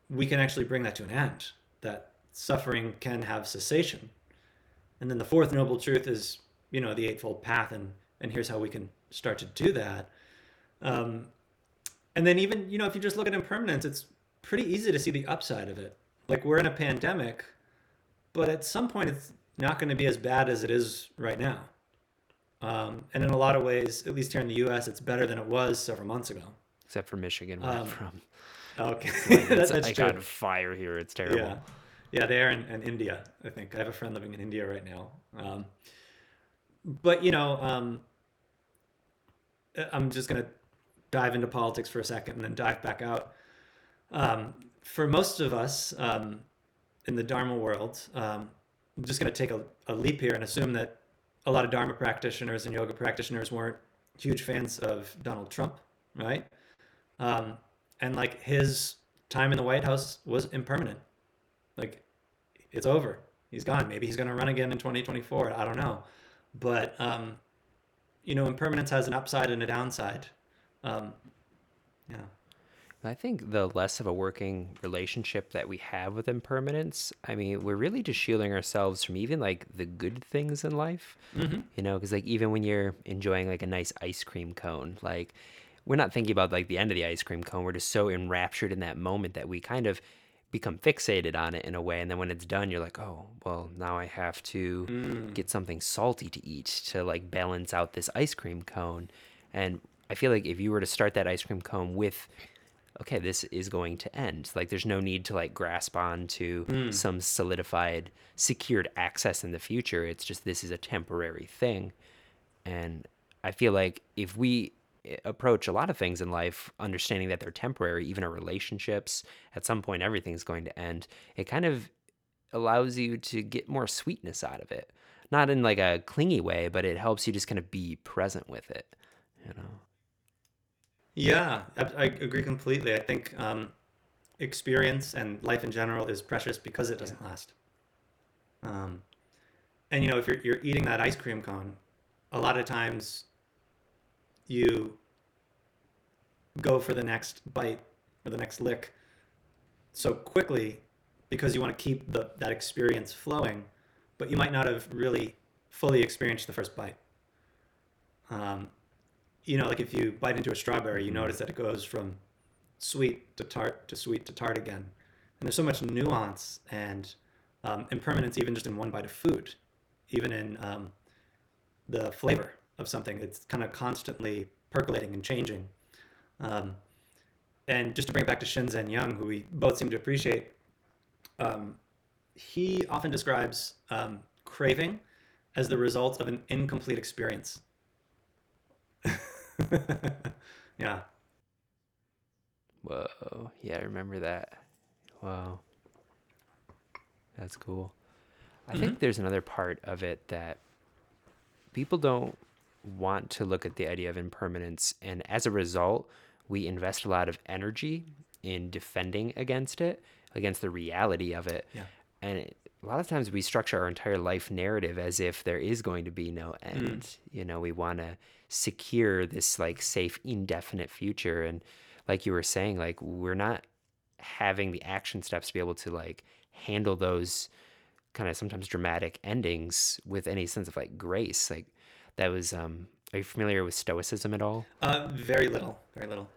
we can actually bring that to an end, that suffering can have cessation. And then the fourth noble truth is, you know, the Eightfold Path, and, and here's how we can start to do that. Um, and then even, you know, if you just look at impermanence, it's pretty easy to see the upside of it. Like we're in a pandemic, but at some point it's not going to be as bad as it is right now. Um, and in a lot of ways, at least here in the U.S., it's better than it was several months ago. Except for Michigan, where I'm Um, from. Okay, It's That- that's like true. on fire here. It's terrible. Yeah, yeah, are in, in India. I think I have a friend living in India right now. Um, but you know, um, I'm just gonna dive into politics for a second and then dive back out. Um, for most of us um, in the Dharma world, um, I'm just gonna take a, a leap here and assume that a lot of Dharma practitioners and yoga practitioners weren't huge fans of Donald Trump, right? Um, and like his time in the White House was impermanent. Like, it's over. He's gone. Maybe he's going to run again in 2024. I don't know. But, um, you know, impermanence has an upside and a downside. Um, yeah. I think the less of a working relationship that we have with impermanence, I mean, we're really just shielding ourselves from even like the good things in life, Mm-hmm. you know, because like even when you're enjoying like a nice ice cream cone, like we're not thinking about like the end of the ice cream cone. We're just so enraptured in that moment that we kind of become fixated on it in a way. And then when it's done, you're like, oh, well, now I have to Mm. get something salty to eat to like balance out this ice cream cone. And I feel like if you were to start that ice cream cone with, okay, this is going to end, like there's no need to like grasp on to Mm. some solidified, secured access in the future. It's just this is a temporary thing. And I feel like if we eh, approach a lot of things in life understanding that they're temporary, even our relationships, at some point everything's going to end, it kind of allows you to get more sweetness out of it. Not in like a clingy way, but it helps you just kind of be present with it, you know. Yeah, I, I agree completely. I think um, experience and life in general is precious because it doesn't last. Um, and you know, if you're you're eating that ice cream cone, a lot of times you go for the next bite or the next lick so quickly because you want to keep the, that experience flowing, but you might not have really fully experienced the first bite. Um, you know, like if you bite into a strawberry, you notice that it goes from sweet to tart to sweet to tart again. And there's so much nuance and um, impermanence, even just in one bite of food, even in um, the flavor of something. It's kind of constantly percolating and changing. Um, and just to bring it back to Shinzen Young, who we both seem to appreciate, um, he often describes um, craving as the result of an incomplete experience. yeah. Whoa. Yeah, I remember that. Wow. That's cool. I Mm-hmm. think there's another part of it that people don't want to look at the idea of impermanence. And as a result, we invest a lot of energy in defending against it, against the reality of it. Yeah. And it, a lot of times we structure our entire life narrative as if there is going to be no end. You know, we want to secure this like safe, indefinite future. And like you were saying, like we're not having the action steps to be able to like handle those kind of sometimes dramatic endings with any sense of like grace. Like that was um are you familiar with stoicism at all? Uh, very little. Very little.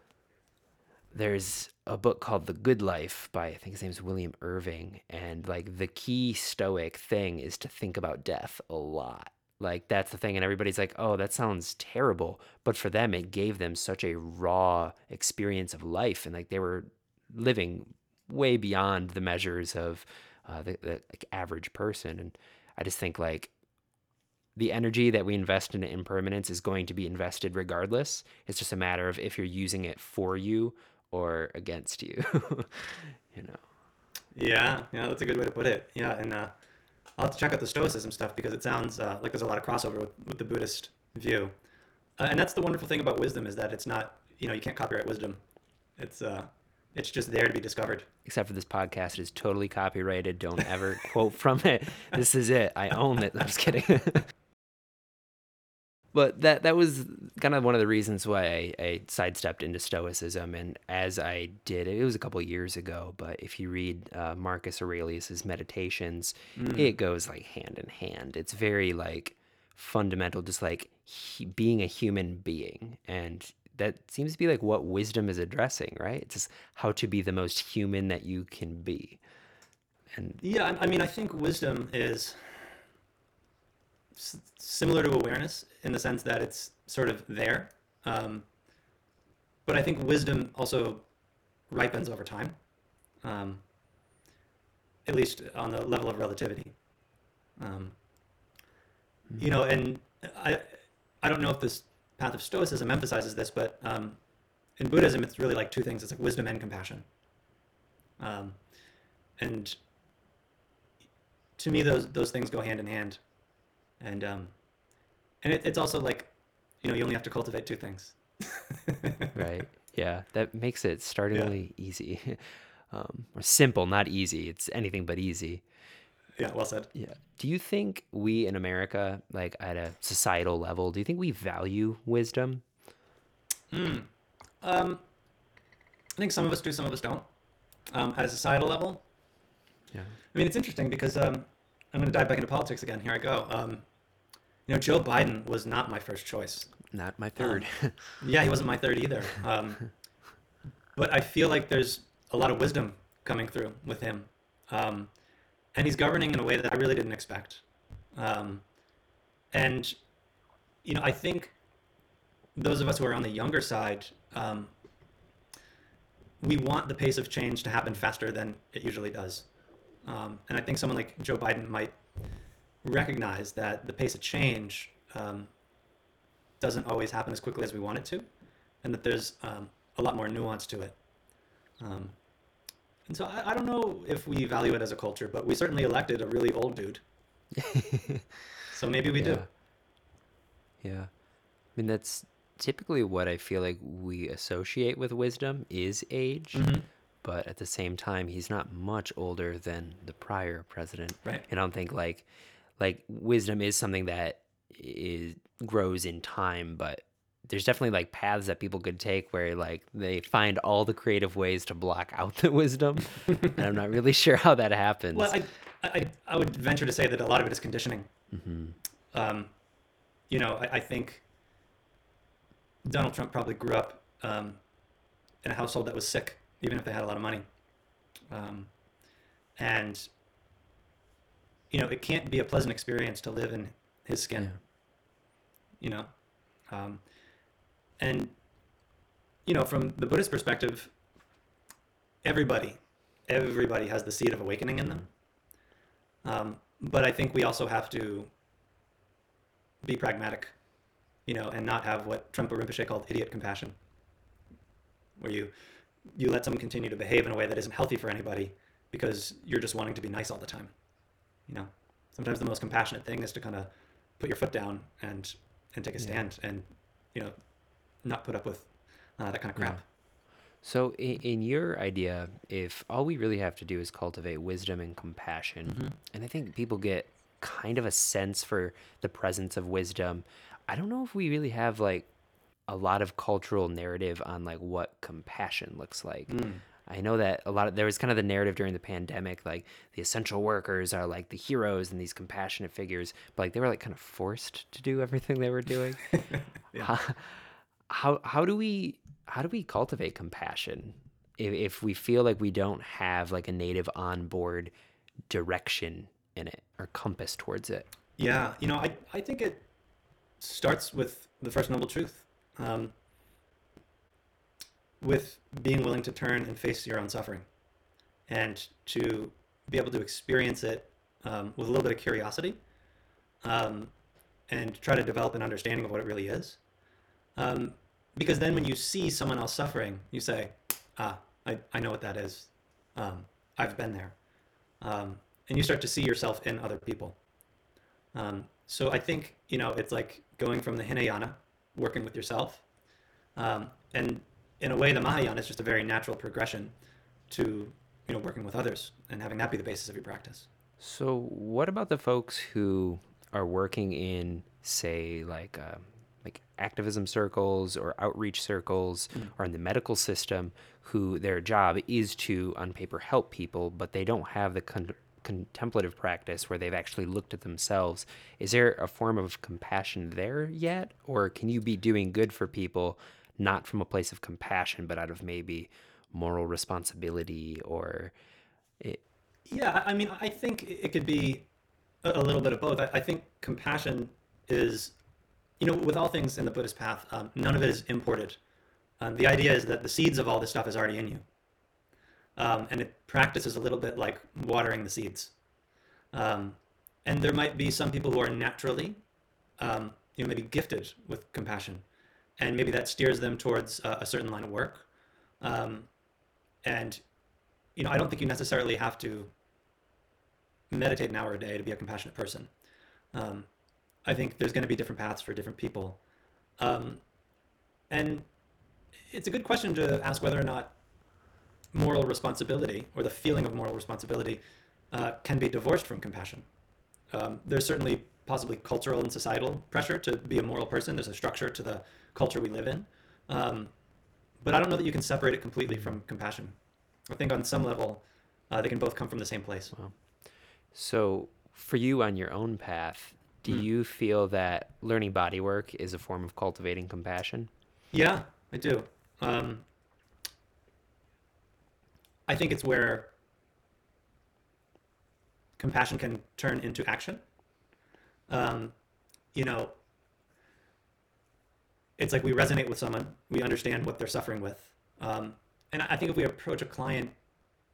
there's a book called The Good Life by I think his name's William Irvine and like the key stoic thing is to think about death a lot. Like that's the thing and everybody's like, "Oh, that sounds terrible." But for them it gave them such a raw experience of life and like they were living way beyond the measures of uh, the, the like, average person and I just think like the energy that we invest in impermanence is going to be invested regardless. It's just a matter of if you're using it for you or against you. you know. Yeah, yeah, that's a good way to put it. Yeah, and uh, I'll have to check out the Stoicism stuff because it sounds uh, like there's a lot of crossover with, with the Buddhist view. Uh, and that's the wonderful thing about wisdom is that it's not, you know, you can't copyright wisdom. It's uh, it's just there to be discovered. Except for this podcast it is totally copyrighted. Don't ever quote from it. This is it. I own it. I'm just kidding. but that that was kind of one of the reasons why I, I sidestepped into Stoicism. And as I did, it was a couple years ago. But if you read uh, Marcus Aurelius's Meditations, it goes like hand in hand. It's very like fundamental, just like he, being a human being, and that seems to be like what wisdom is addressing, right? It's just how to be the most human that you can be. And Yeah, I I mean, I think wisdom is similar to awareness in the sense that it's sort of there. Um, but I think wisdom also ripens over time, um, at least on the level of relativity. Um, you know, and I, I don't know if this path of Stoicism emphasizes this, but um, in Buddhism, it's really like two things: it's like wisdom and compassion. Um, and to me, those those things go hand in hand, and um, and it, it's also like, you know, you only have to cultivate two things. right, yeah, that makes it startlingly easy. um, or simple, not easy. It's anything but easy. Yeah, well said. Yeah. Do you think we in America, like at a societal level, do you think we value wisdom? Um, I think some of us do, some of us don't. Um, at a societal level, Yeah. I mean, it's interesting because um, I'm going to dive back into politics again. Here I go. Um, you know, Joe Biden was not my first choice. Not my third. Yeah, he wasn't my third either. Um, but I feel like there's a lot of wisdom coming through with him. Um, and he's governing in a way that I really didn't expect. Um, and, you know, I think those of us who are on the younger side, um, we want the pace of change to happen faster than it usually does. Um, and I think someone like Joe Biden might recognize that the pace of change um, doesn't always happen as quickly as we want it to, and that there's um, a lot more nuance to it. Um, and so I, I don't know if we value it as a culture, but we certainly elected a really old dude. So maybe we do. Yeah. Yeah. I mean, that's typically what I feel like we associate with wisdom is age. Mhm. But at the same time, he's not much older than the prior president. Right. And I don't think like like wisdom is something that is grows in time, but there's definitely like paths that people could take where like they find all the creative ways to block out the wisdom. and I'm not really sure how that happens. Well, I, I, I would venture to say that a lot of it is conditioning. Um, you know, I, I think Donald Trump probably grew up um, in a household that was sick, even if they had a lot of money. Um, and, you know, it can't be a pleasant experience to live in his skin. Yeah. You know? Um, and, you know, from the Buddhist perspective, everybody, everybody has the seed of awakening in them. Um, but I think we also have to be pragmatic, you know, and not have what Trungpa Rinpoche called idiot compassion, where you you let someone continue to behave in a way that isn't healthy for anybody because you're just wanting to be nice all the time. You know, sometimes the most compassionate thing is to kind of put your foot down and and take a stand and you know not put up with uh, that kind of crap. So, in, in your idea, if all we really have to do is cultivate wisdom and compassion, and I think people get kind of a sense for the presence of wisdom, I don't know if we really have like a lot of cultural narrative on like what compassion looks like. I know that a lot of there was kind of the narrative during the pandemic, like the essential workers are like the heroes and these compassionate figures, but like they were like kind of forced to do everything they were doing. how, how how do we how do we cultivate compassion if, if we feel like we don't have like a native on board direction in it or compass towards it? Yeah, you know, I, I think it starts with the first noble truth, um, with being willing to turn and face your own suffering, and to be able to experience it um, with a little bit of curiosity, um, and try to develop an understanding of what it really is. Um, because then when you see someone else suffering, you say, ah, I, I know what that is. Um, I've been there. Um, and you start to see yourself in other people. Um, so I think you know it's like going from the Hinayana, working with yourself, and in a way the Mahayana is just a very natural progression to you know working with others and having that be the basis of your practice. so what about the folks who are working in say like uh, like activism circles or outreach circles or in the medical system who their job is to on paper help people but they don't have the con- contemplative practice where they've actually looked at themselves? Is there a form of compassion there yet? Or can you be doing good for people not from a place of compassion but out of maybe moral responsibility or it, Yeah, I mean, I think it could be a little bit of both. I, I think compassion is, you know, with all things in the Buddhist path, um, none of it is imported. Um, the idea is that the seeds of all this stuff is already in you. Um, and it practices a little bit like watering the seeds. Um, and there might be some people who are naturally, um, you know, maybe gifted with compassion. And maybe that steers them towards a, a certain line of work. Um, and, you know, I don't think you necessarily have to meditate an hour a day to be a compassionate person. Um, I think there's going to be different paths for different people. Um, and it's a good question to ask whether or not moral responsibility or the feeling of moral responsibility uh, can be divorced from compassion. Um, there's certainly possibly cultural and societal pressure to be a moral person. There's a structure to the culture we live in. Um, but I don't know that you can separate it completely from compassion. I think on some level, uh, they can both come from the same place. Wow. So, for you on your own path, do Mm. you feel that learning body work is a form of cultivating compassion? Yeah, I do. Um, I think it's where compassion can turn into action. Um, you know, it's like we resonate with someone, we understand what they're suffering with. Um, and I think if we approach a client,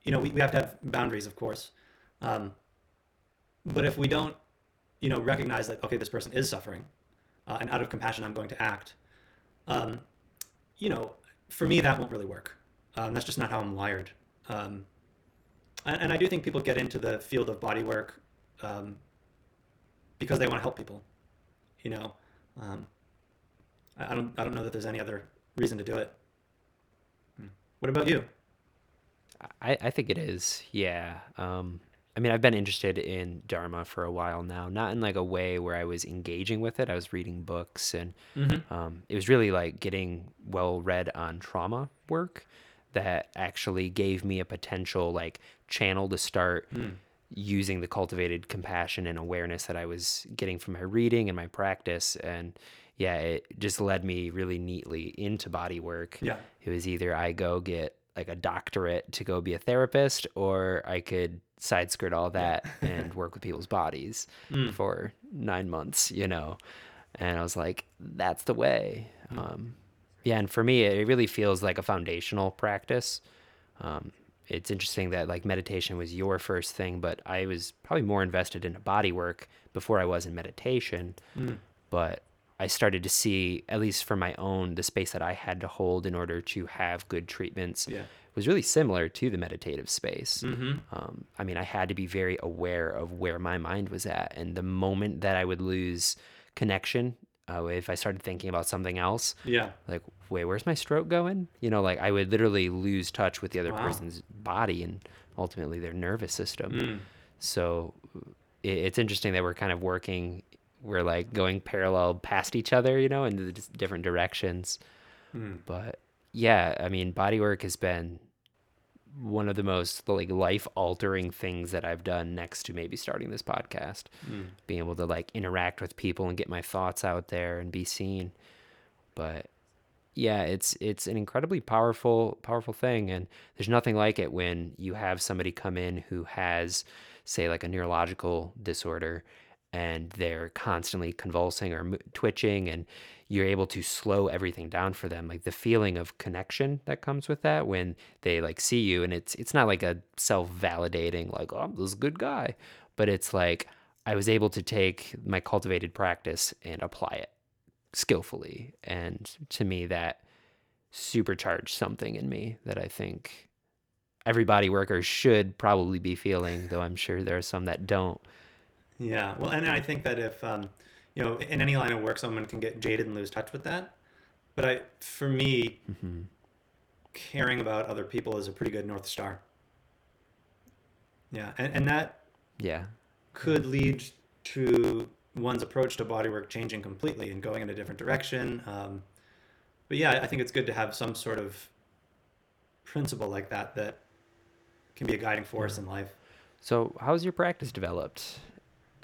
you know, we, we have to have boundaries, of course. Um, but if we don't, you know, recognize that, okay, this person is suffering, uh, and out of compassion, I'm going to act, um, you know, for me, that won't really work. Um, that's just not how I'm wired. Um, and, and I do think people get into the field of body work um, because they want to help people. You know, I, don't. I don't know that there's any other reason to do it. Hmm. What about you? I, I think it is. Yeah. Um, I mean, I've been interested in Dharma for a while now, not in like a way where I was engaging with it. I was reading books and Mm-hmm. um, it was really like getting well read on trauma work that actually gave me a potential like channel to start Mm. using the cultivated compassion and awareness that I was getting from my reading and my practice. And yeah, it just led me really neatly into body work. Yeah. It was either I go get like a doctorate to go be a therapist, or I could side skirt all that and work with people's bodies Mm. for nine months, you know. And I was like, that's the way. Mm. Um, yeah, and for me, it really feels like a foundational practice. Um, it's interesting that like meditation was your first thing, but I was probably more invested in body work before I was in meditation. Mm. But I started to see, at least for my own, the space that I had to hold in order to have good treatments Yeah. was really similar to the meditative space. Mm-hmm. Um, I mean, I had to be very aware of where my mind was at. And the moment that I would lose connection, uh, if I started thinking about something else, Yeah. like, wait, where's my stroke going? You know, like I would literally lose touch with the other Wow. person's body and ultimately their nervous system. Mm. So it's interesting that we're kind of working, we're like going parallel past each other, you know, in the different directions. Mm. But yeah, I mean, body work has been one of the most like life altering things that I've done next to maybe starting this podcast. Mm. Being able to like interact with people and get my thoughts out there and be seen. But yeah, it's it's an incredibly powerful powerful thing and there's nothing like it when you have somebody come in who has say like a neurological disorder and they're constantly convulsing or twitching and you're able to slow everything down for them. Like the feeling of connection that comes with that when they like see you and it's it's not like a self-validating like oh I'm this good guy but it's like I was able to take my cultivated practice and apply it skillfully and to me that supercharged something in me that I think every body worker should probably be feeling though I'm sure there are some that don't Yeah. Well, and I think that if um, you know, in any line of work, someone can get jaded and lose touch with that. But I, for me, hmm caring about other people is a pretty good north star. Yeah, and, and that yeah could lead to one's approach to bodywork changing completely and going in a different direction. Um, but yeah, I think it's good to have some sort of principle like that that can be a guiding force in life. So, how's your practice developed?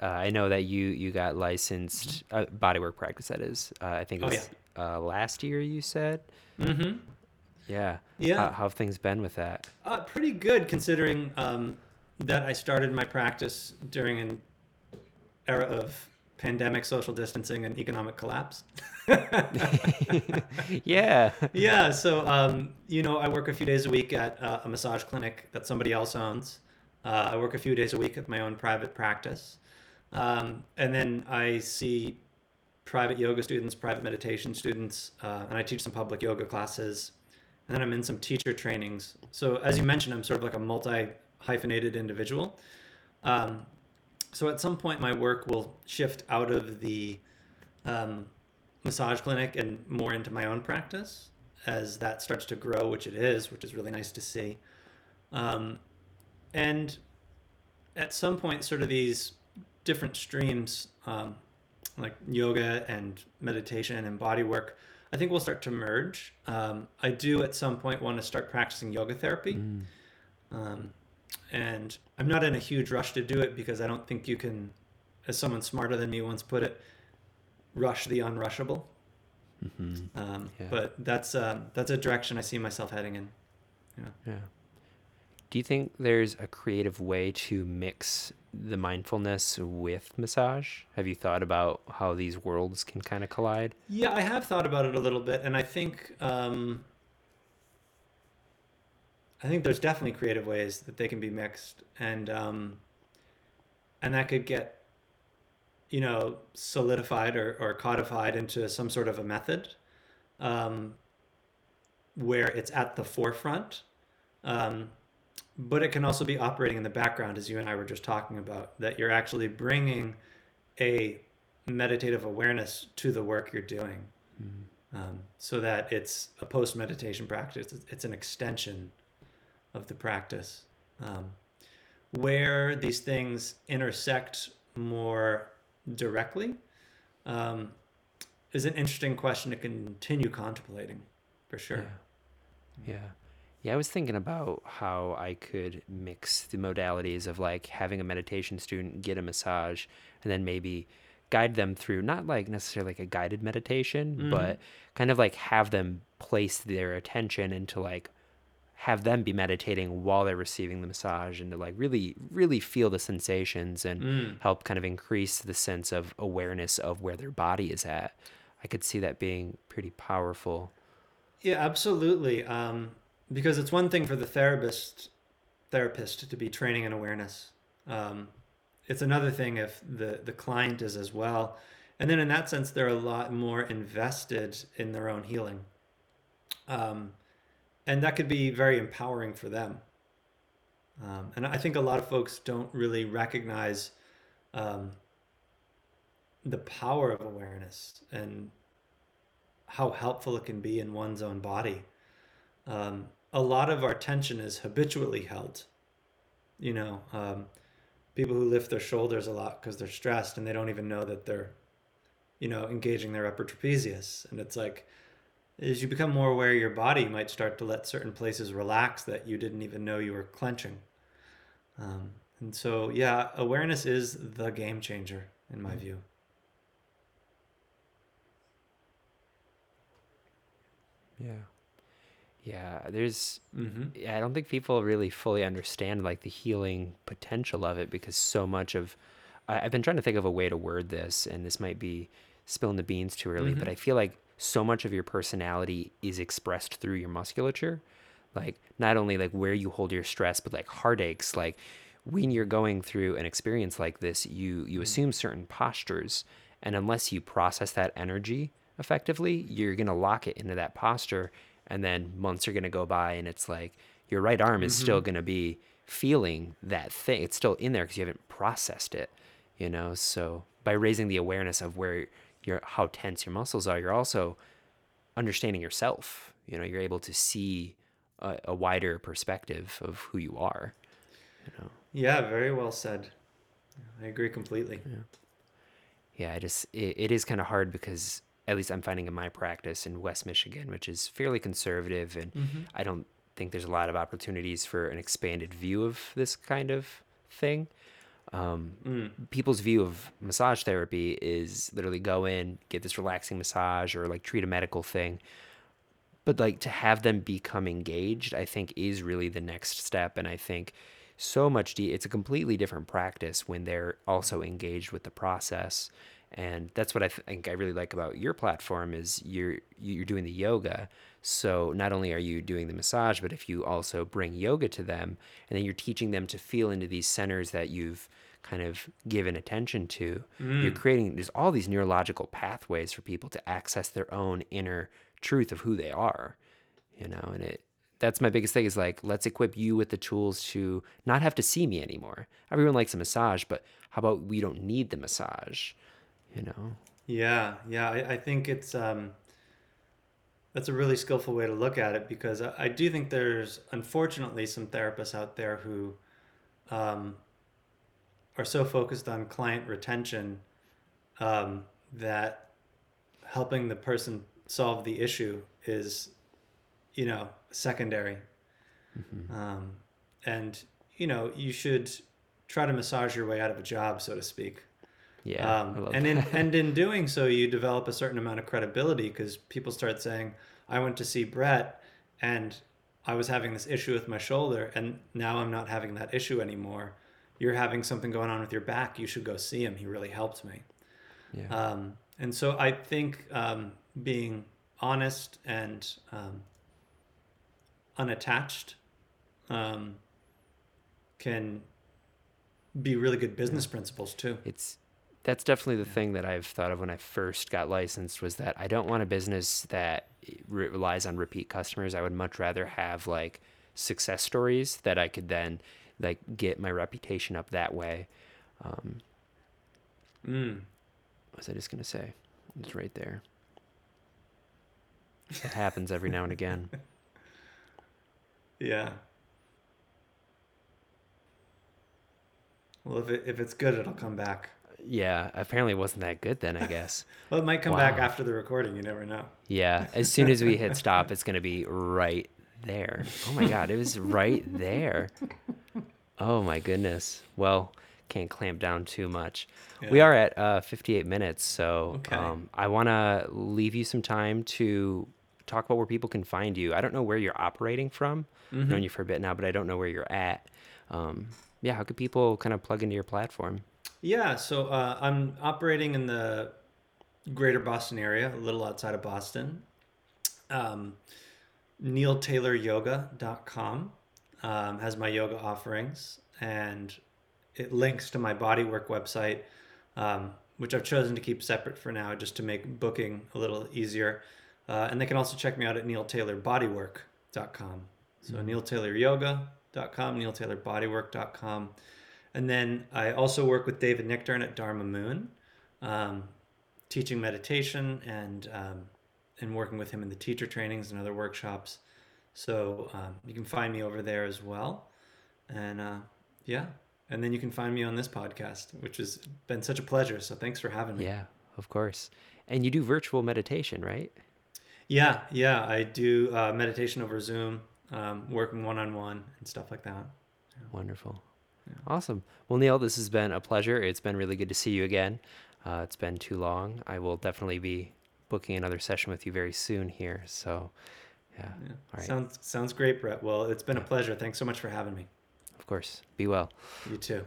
Uh, I know that you you got licensed uh, bodywork practice. That is, uh, I think it Oh, was uh, last year. You said, Mm-hmm. yeah, Yeah. How, how have things been with that? Uh, pretty good considering um, that I started my practice during an era of pandemic, social distancing, and economic collapse. yeah, yeah, so um, you know, I work a few days a week at uh, a massage clinic that somebody else owns. Uh, I work a few days a week at my own private practice, um, and then I see private yoga students, private meditation students, uh, and I teach some public yoga classes, and then I'm in some teacher trainings. So as you mentioned, I'm sort of like a multi hyphenated individual. Um, so at some point, my work will shift out of the um, massage clinic and more into my own practice as that starts to grow, which it is, which is really nice to see. Um, and at some point, sort of these different streams, um, like yoga and meditation and body work, I think will start to merge. Um, I do at some point want to start practicing yoga therapy. Mm. Um, and I'm not in a huge rush to do it because I don't think you can, as someone smarter than me once put it, rush the unrushable. Mm-hmm. Um, Yeah. But that's um, that's a direction I see myself heading in. Yeah. Yeah. Do you think there's a creative way to mix the mindfulness with massage? Have you thought about how these worlds can kind of collide? Yeah, I have thought about it a little bit, and I think um, I think there's definitely creative ways that they can be mixed, and um, and that could get you know solidified or, or codified into some sort of a method um, where it's at the forefront. Um, but it can also be operating in the background, as you and I were just talking about, that you're actually bringing a meditative awareness to the work you're doing um, so that it's a post meditation practice. It's- It's an extension of the practice. Um, where these things intersect more directly um, is an interesting question to continue contemplating, for sure. Yeah. Yeah. Yeah, I was thinking about how I could mix the modalities of like having a meditation student get a massage and then maybe guide them through not like necessarily like a guided meditation, Mhm. but kind of like have them place their attention into like have them be meditating while they're receiving the massage and to like really really feel the sensations and Mm. help kind of increase the sense of awareness of where their body is at. I could see that being pretty powerful. Yeah, absolutely. Um, because it's one thing for the therapist therapist to be training in awareness. Um, it's another thing if the the client is as well. And then in that sense, they're a lot more invested in their own healing. Um, and that could be very empowering for them. Um, and I think a lot of folks don't really recognize um, the power of awareness and how helpful it can be in one's own body. Um, a lot of our tension is habitually held. You know, um, people who lift their shoulders a lot because they're stressed and they don't even know that they're, you know, engaging their upper trapezius. And it's like, as you become more aware of your body, you might start to let certain places relax that you didn't even know you were clenching. Um, and so, yeah, awareness is the game changer, in my view. Yeah. Yeah, there's Mm-hmm. yeah, I don't think people really fully understand like the healing potential of it because so much of I, I've been trying to think of a way to word this, and this might be spilling the beans too early, but Mhm. I feel like so much of your personality is expressed through your musculature. Like not only like where you hold your stress, but like heartaches. Like when you're going through an experience like this, you you assume certain postures, and unless you process that energy effectively, you're gonna lock it into that posture, and then months are gonna go by, and it's like your right arm is still mm-hmm. gonna be feeling that thing. It's still in there because you haven't processed it, you know. So by raising the awareness of where your how tense your muscles are, you're also understanding yourself. You know, you're able to see a, a wider perspective of who you are. You know. Yeah, very well said. I agree completely. yeah, I just it, it is kind of hard because at least I'm finding in my practice in West Michigan, which is fairly conservative, and I don't think there's a lot of opportunities for an expanded view of this kind of thing. Um, Mm. people's view of massage therapy is literally go in, get this relaxing massage, or like treat a medical thing. But like to have them become engaged, I think is really the next step, and I think so much de- it's a completely different practice when they're also engaged with the process and that's what i think i really like about your platform is you're you're doing the yoga. So not only are you doing the massage but if you also bring yoga to them and then you're teaching them to feel into these centers that you've kind of given attention to you're mm. creating there's all these neurological pathways for people to access their own inner truth of who they are you know and it that's my biggest thing is like let's equip you with the tools to not have to see me anymore. Everyone likes a massage but how about we don't need the massage you know Yeah, yeah. I, I think it's um, that's a really skillful way to look at it because I, I do think there's unfortunately some therapists out there who um, are so focused on client retention um, that helping the person solve the issue is, you know, secondary. Mm-hmm. Um, and you know, you should try to massage your way out of a job, so to speak. Yeah. Um, and in that. and in doing so, you develop a certain amount of credibility because people start saying, "I went to see Brett, and I was having this issue with my shoulder, and now I'm not having that issue anymore. You're having something going on with your back. You should go see him. He really helped me." yeah. Um, and so I think um, being honest and um, unattached um, can be really good business principles too. it's that's definitely the thing that I've thought of when I first got licensed was that I don't want a business that re- relies on repeat customers. I would much rather have like success stories that I could then like get my reputation up that way. Um, Mm. what was I just gonna say? It's right there. It happens every now and again. Yeah. Well, if it, if it's good, it'll come back. Yeah, apparently it wasn't that good then, I guess. Well, it might come back after the recording. You never know. Yeah, as soon as we hit stop, it's going to be right there. Oh my God, it was right there. Oh my goodness. Well, can't clamp down too much. We are at uh, 58 minutes, so Okay. um, I want to leave you some time to talk about where people can find you. I don't know where you're operating from. I've Mm-hmm. known you for a bit now, but I don't know where you're at. Um, yeah, how could people kind of plug into your platform? Yeah, so uh, I'm operating in the greater Boston area, a little outside of Boston. Um, NeilTaylorYoga.com um, has my yoga offerings, and it links to my bodywork website, um, which I've chosen to keep separate for now just to make booking a little easier. Uh, and they can also check me out at NeilTaylorBodywork.com. So NeilTaylorYoga.com, NeilTaylorBodywork.com. And then I also work with David Nichtern at Dharma Moon, um, teaching meditation and um, and working with him in the teacher trainings and other workshops. So um, you can find me over there as well. And uh, yeah, and then you can find me on this podcast, which has been such a pleasure. So thanks for having me. Yeah, of course. And you do virtual meditation, right? Yeah, yeah, I do uh, meditation over Zoom, um, working one on one and stuff like that. Wonderful. Awesome. Well, Neil, this has been a pleasure. It's been really good to see you again. Uh, it's been too long. I will definitely be booking another session with you very soon here. So, yeah. Yeah. All right. Sounds sounds great, Brett. Well, it's been a pleasure. Thanks so much for having me. Of course. Be well. You too.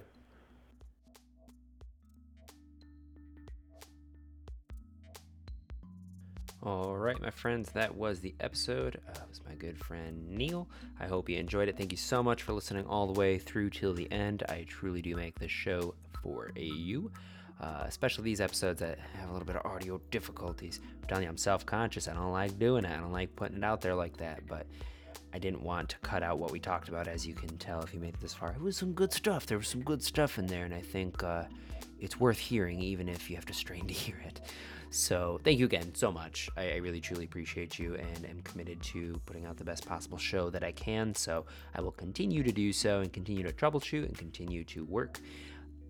All right, my friends, that was the episode. Uh, it was my good friend Neil. I hope you enjoyed it. Thank you so much for listening all the way through till the end. I truly do make this show for you, uh, especially these episodes that have a little bit of audio difficulties. I'm telling you, I'm self conscious. I don't like doing it. I don't like putting it out there like that, but I didn't want to cut out what we talked about, as you can tell if you made it this far. It was some good stuff. There was some good stuff in there, and I think uh, it's worth hearing, even if you have to strain to hear it. So, thank you again so much. I, I really, truly appreciate you and am committed to putting out the best possible show that I can. So, I will continue to do so and continue to troubleshoot and continue to work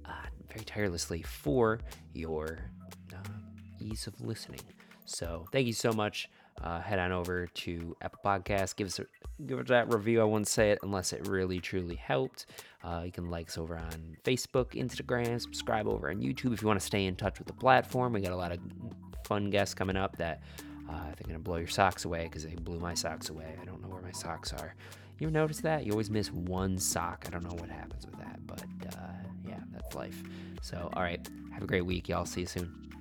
uh, very tirelessly for your uh, ease of listening. So, thank you so much. Uh, head on over to Apple Podcasts. Give us a, give that review. I wouldn't say it unless it really truly helped. Uh, you can like us over on Facebook, Instagram, subscribe over on YouTube if you want to stay in touch with the platform. We got a lot of fun guests coming up that uh, they're gonna blow your socks away because they blew my socks away. I don't know where my socks are. You ever notice that? You always miss one sock. I don't know what happens with that, but uh, yeah, that's life. So, all right, have a great week, y'all. See you soon.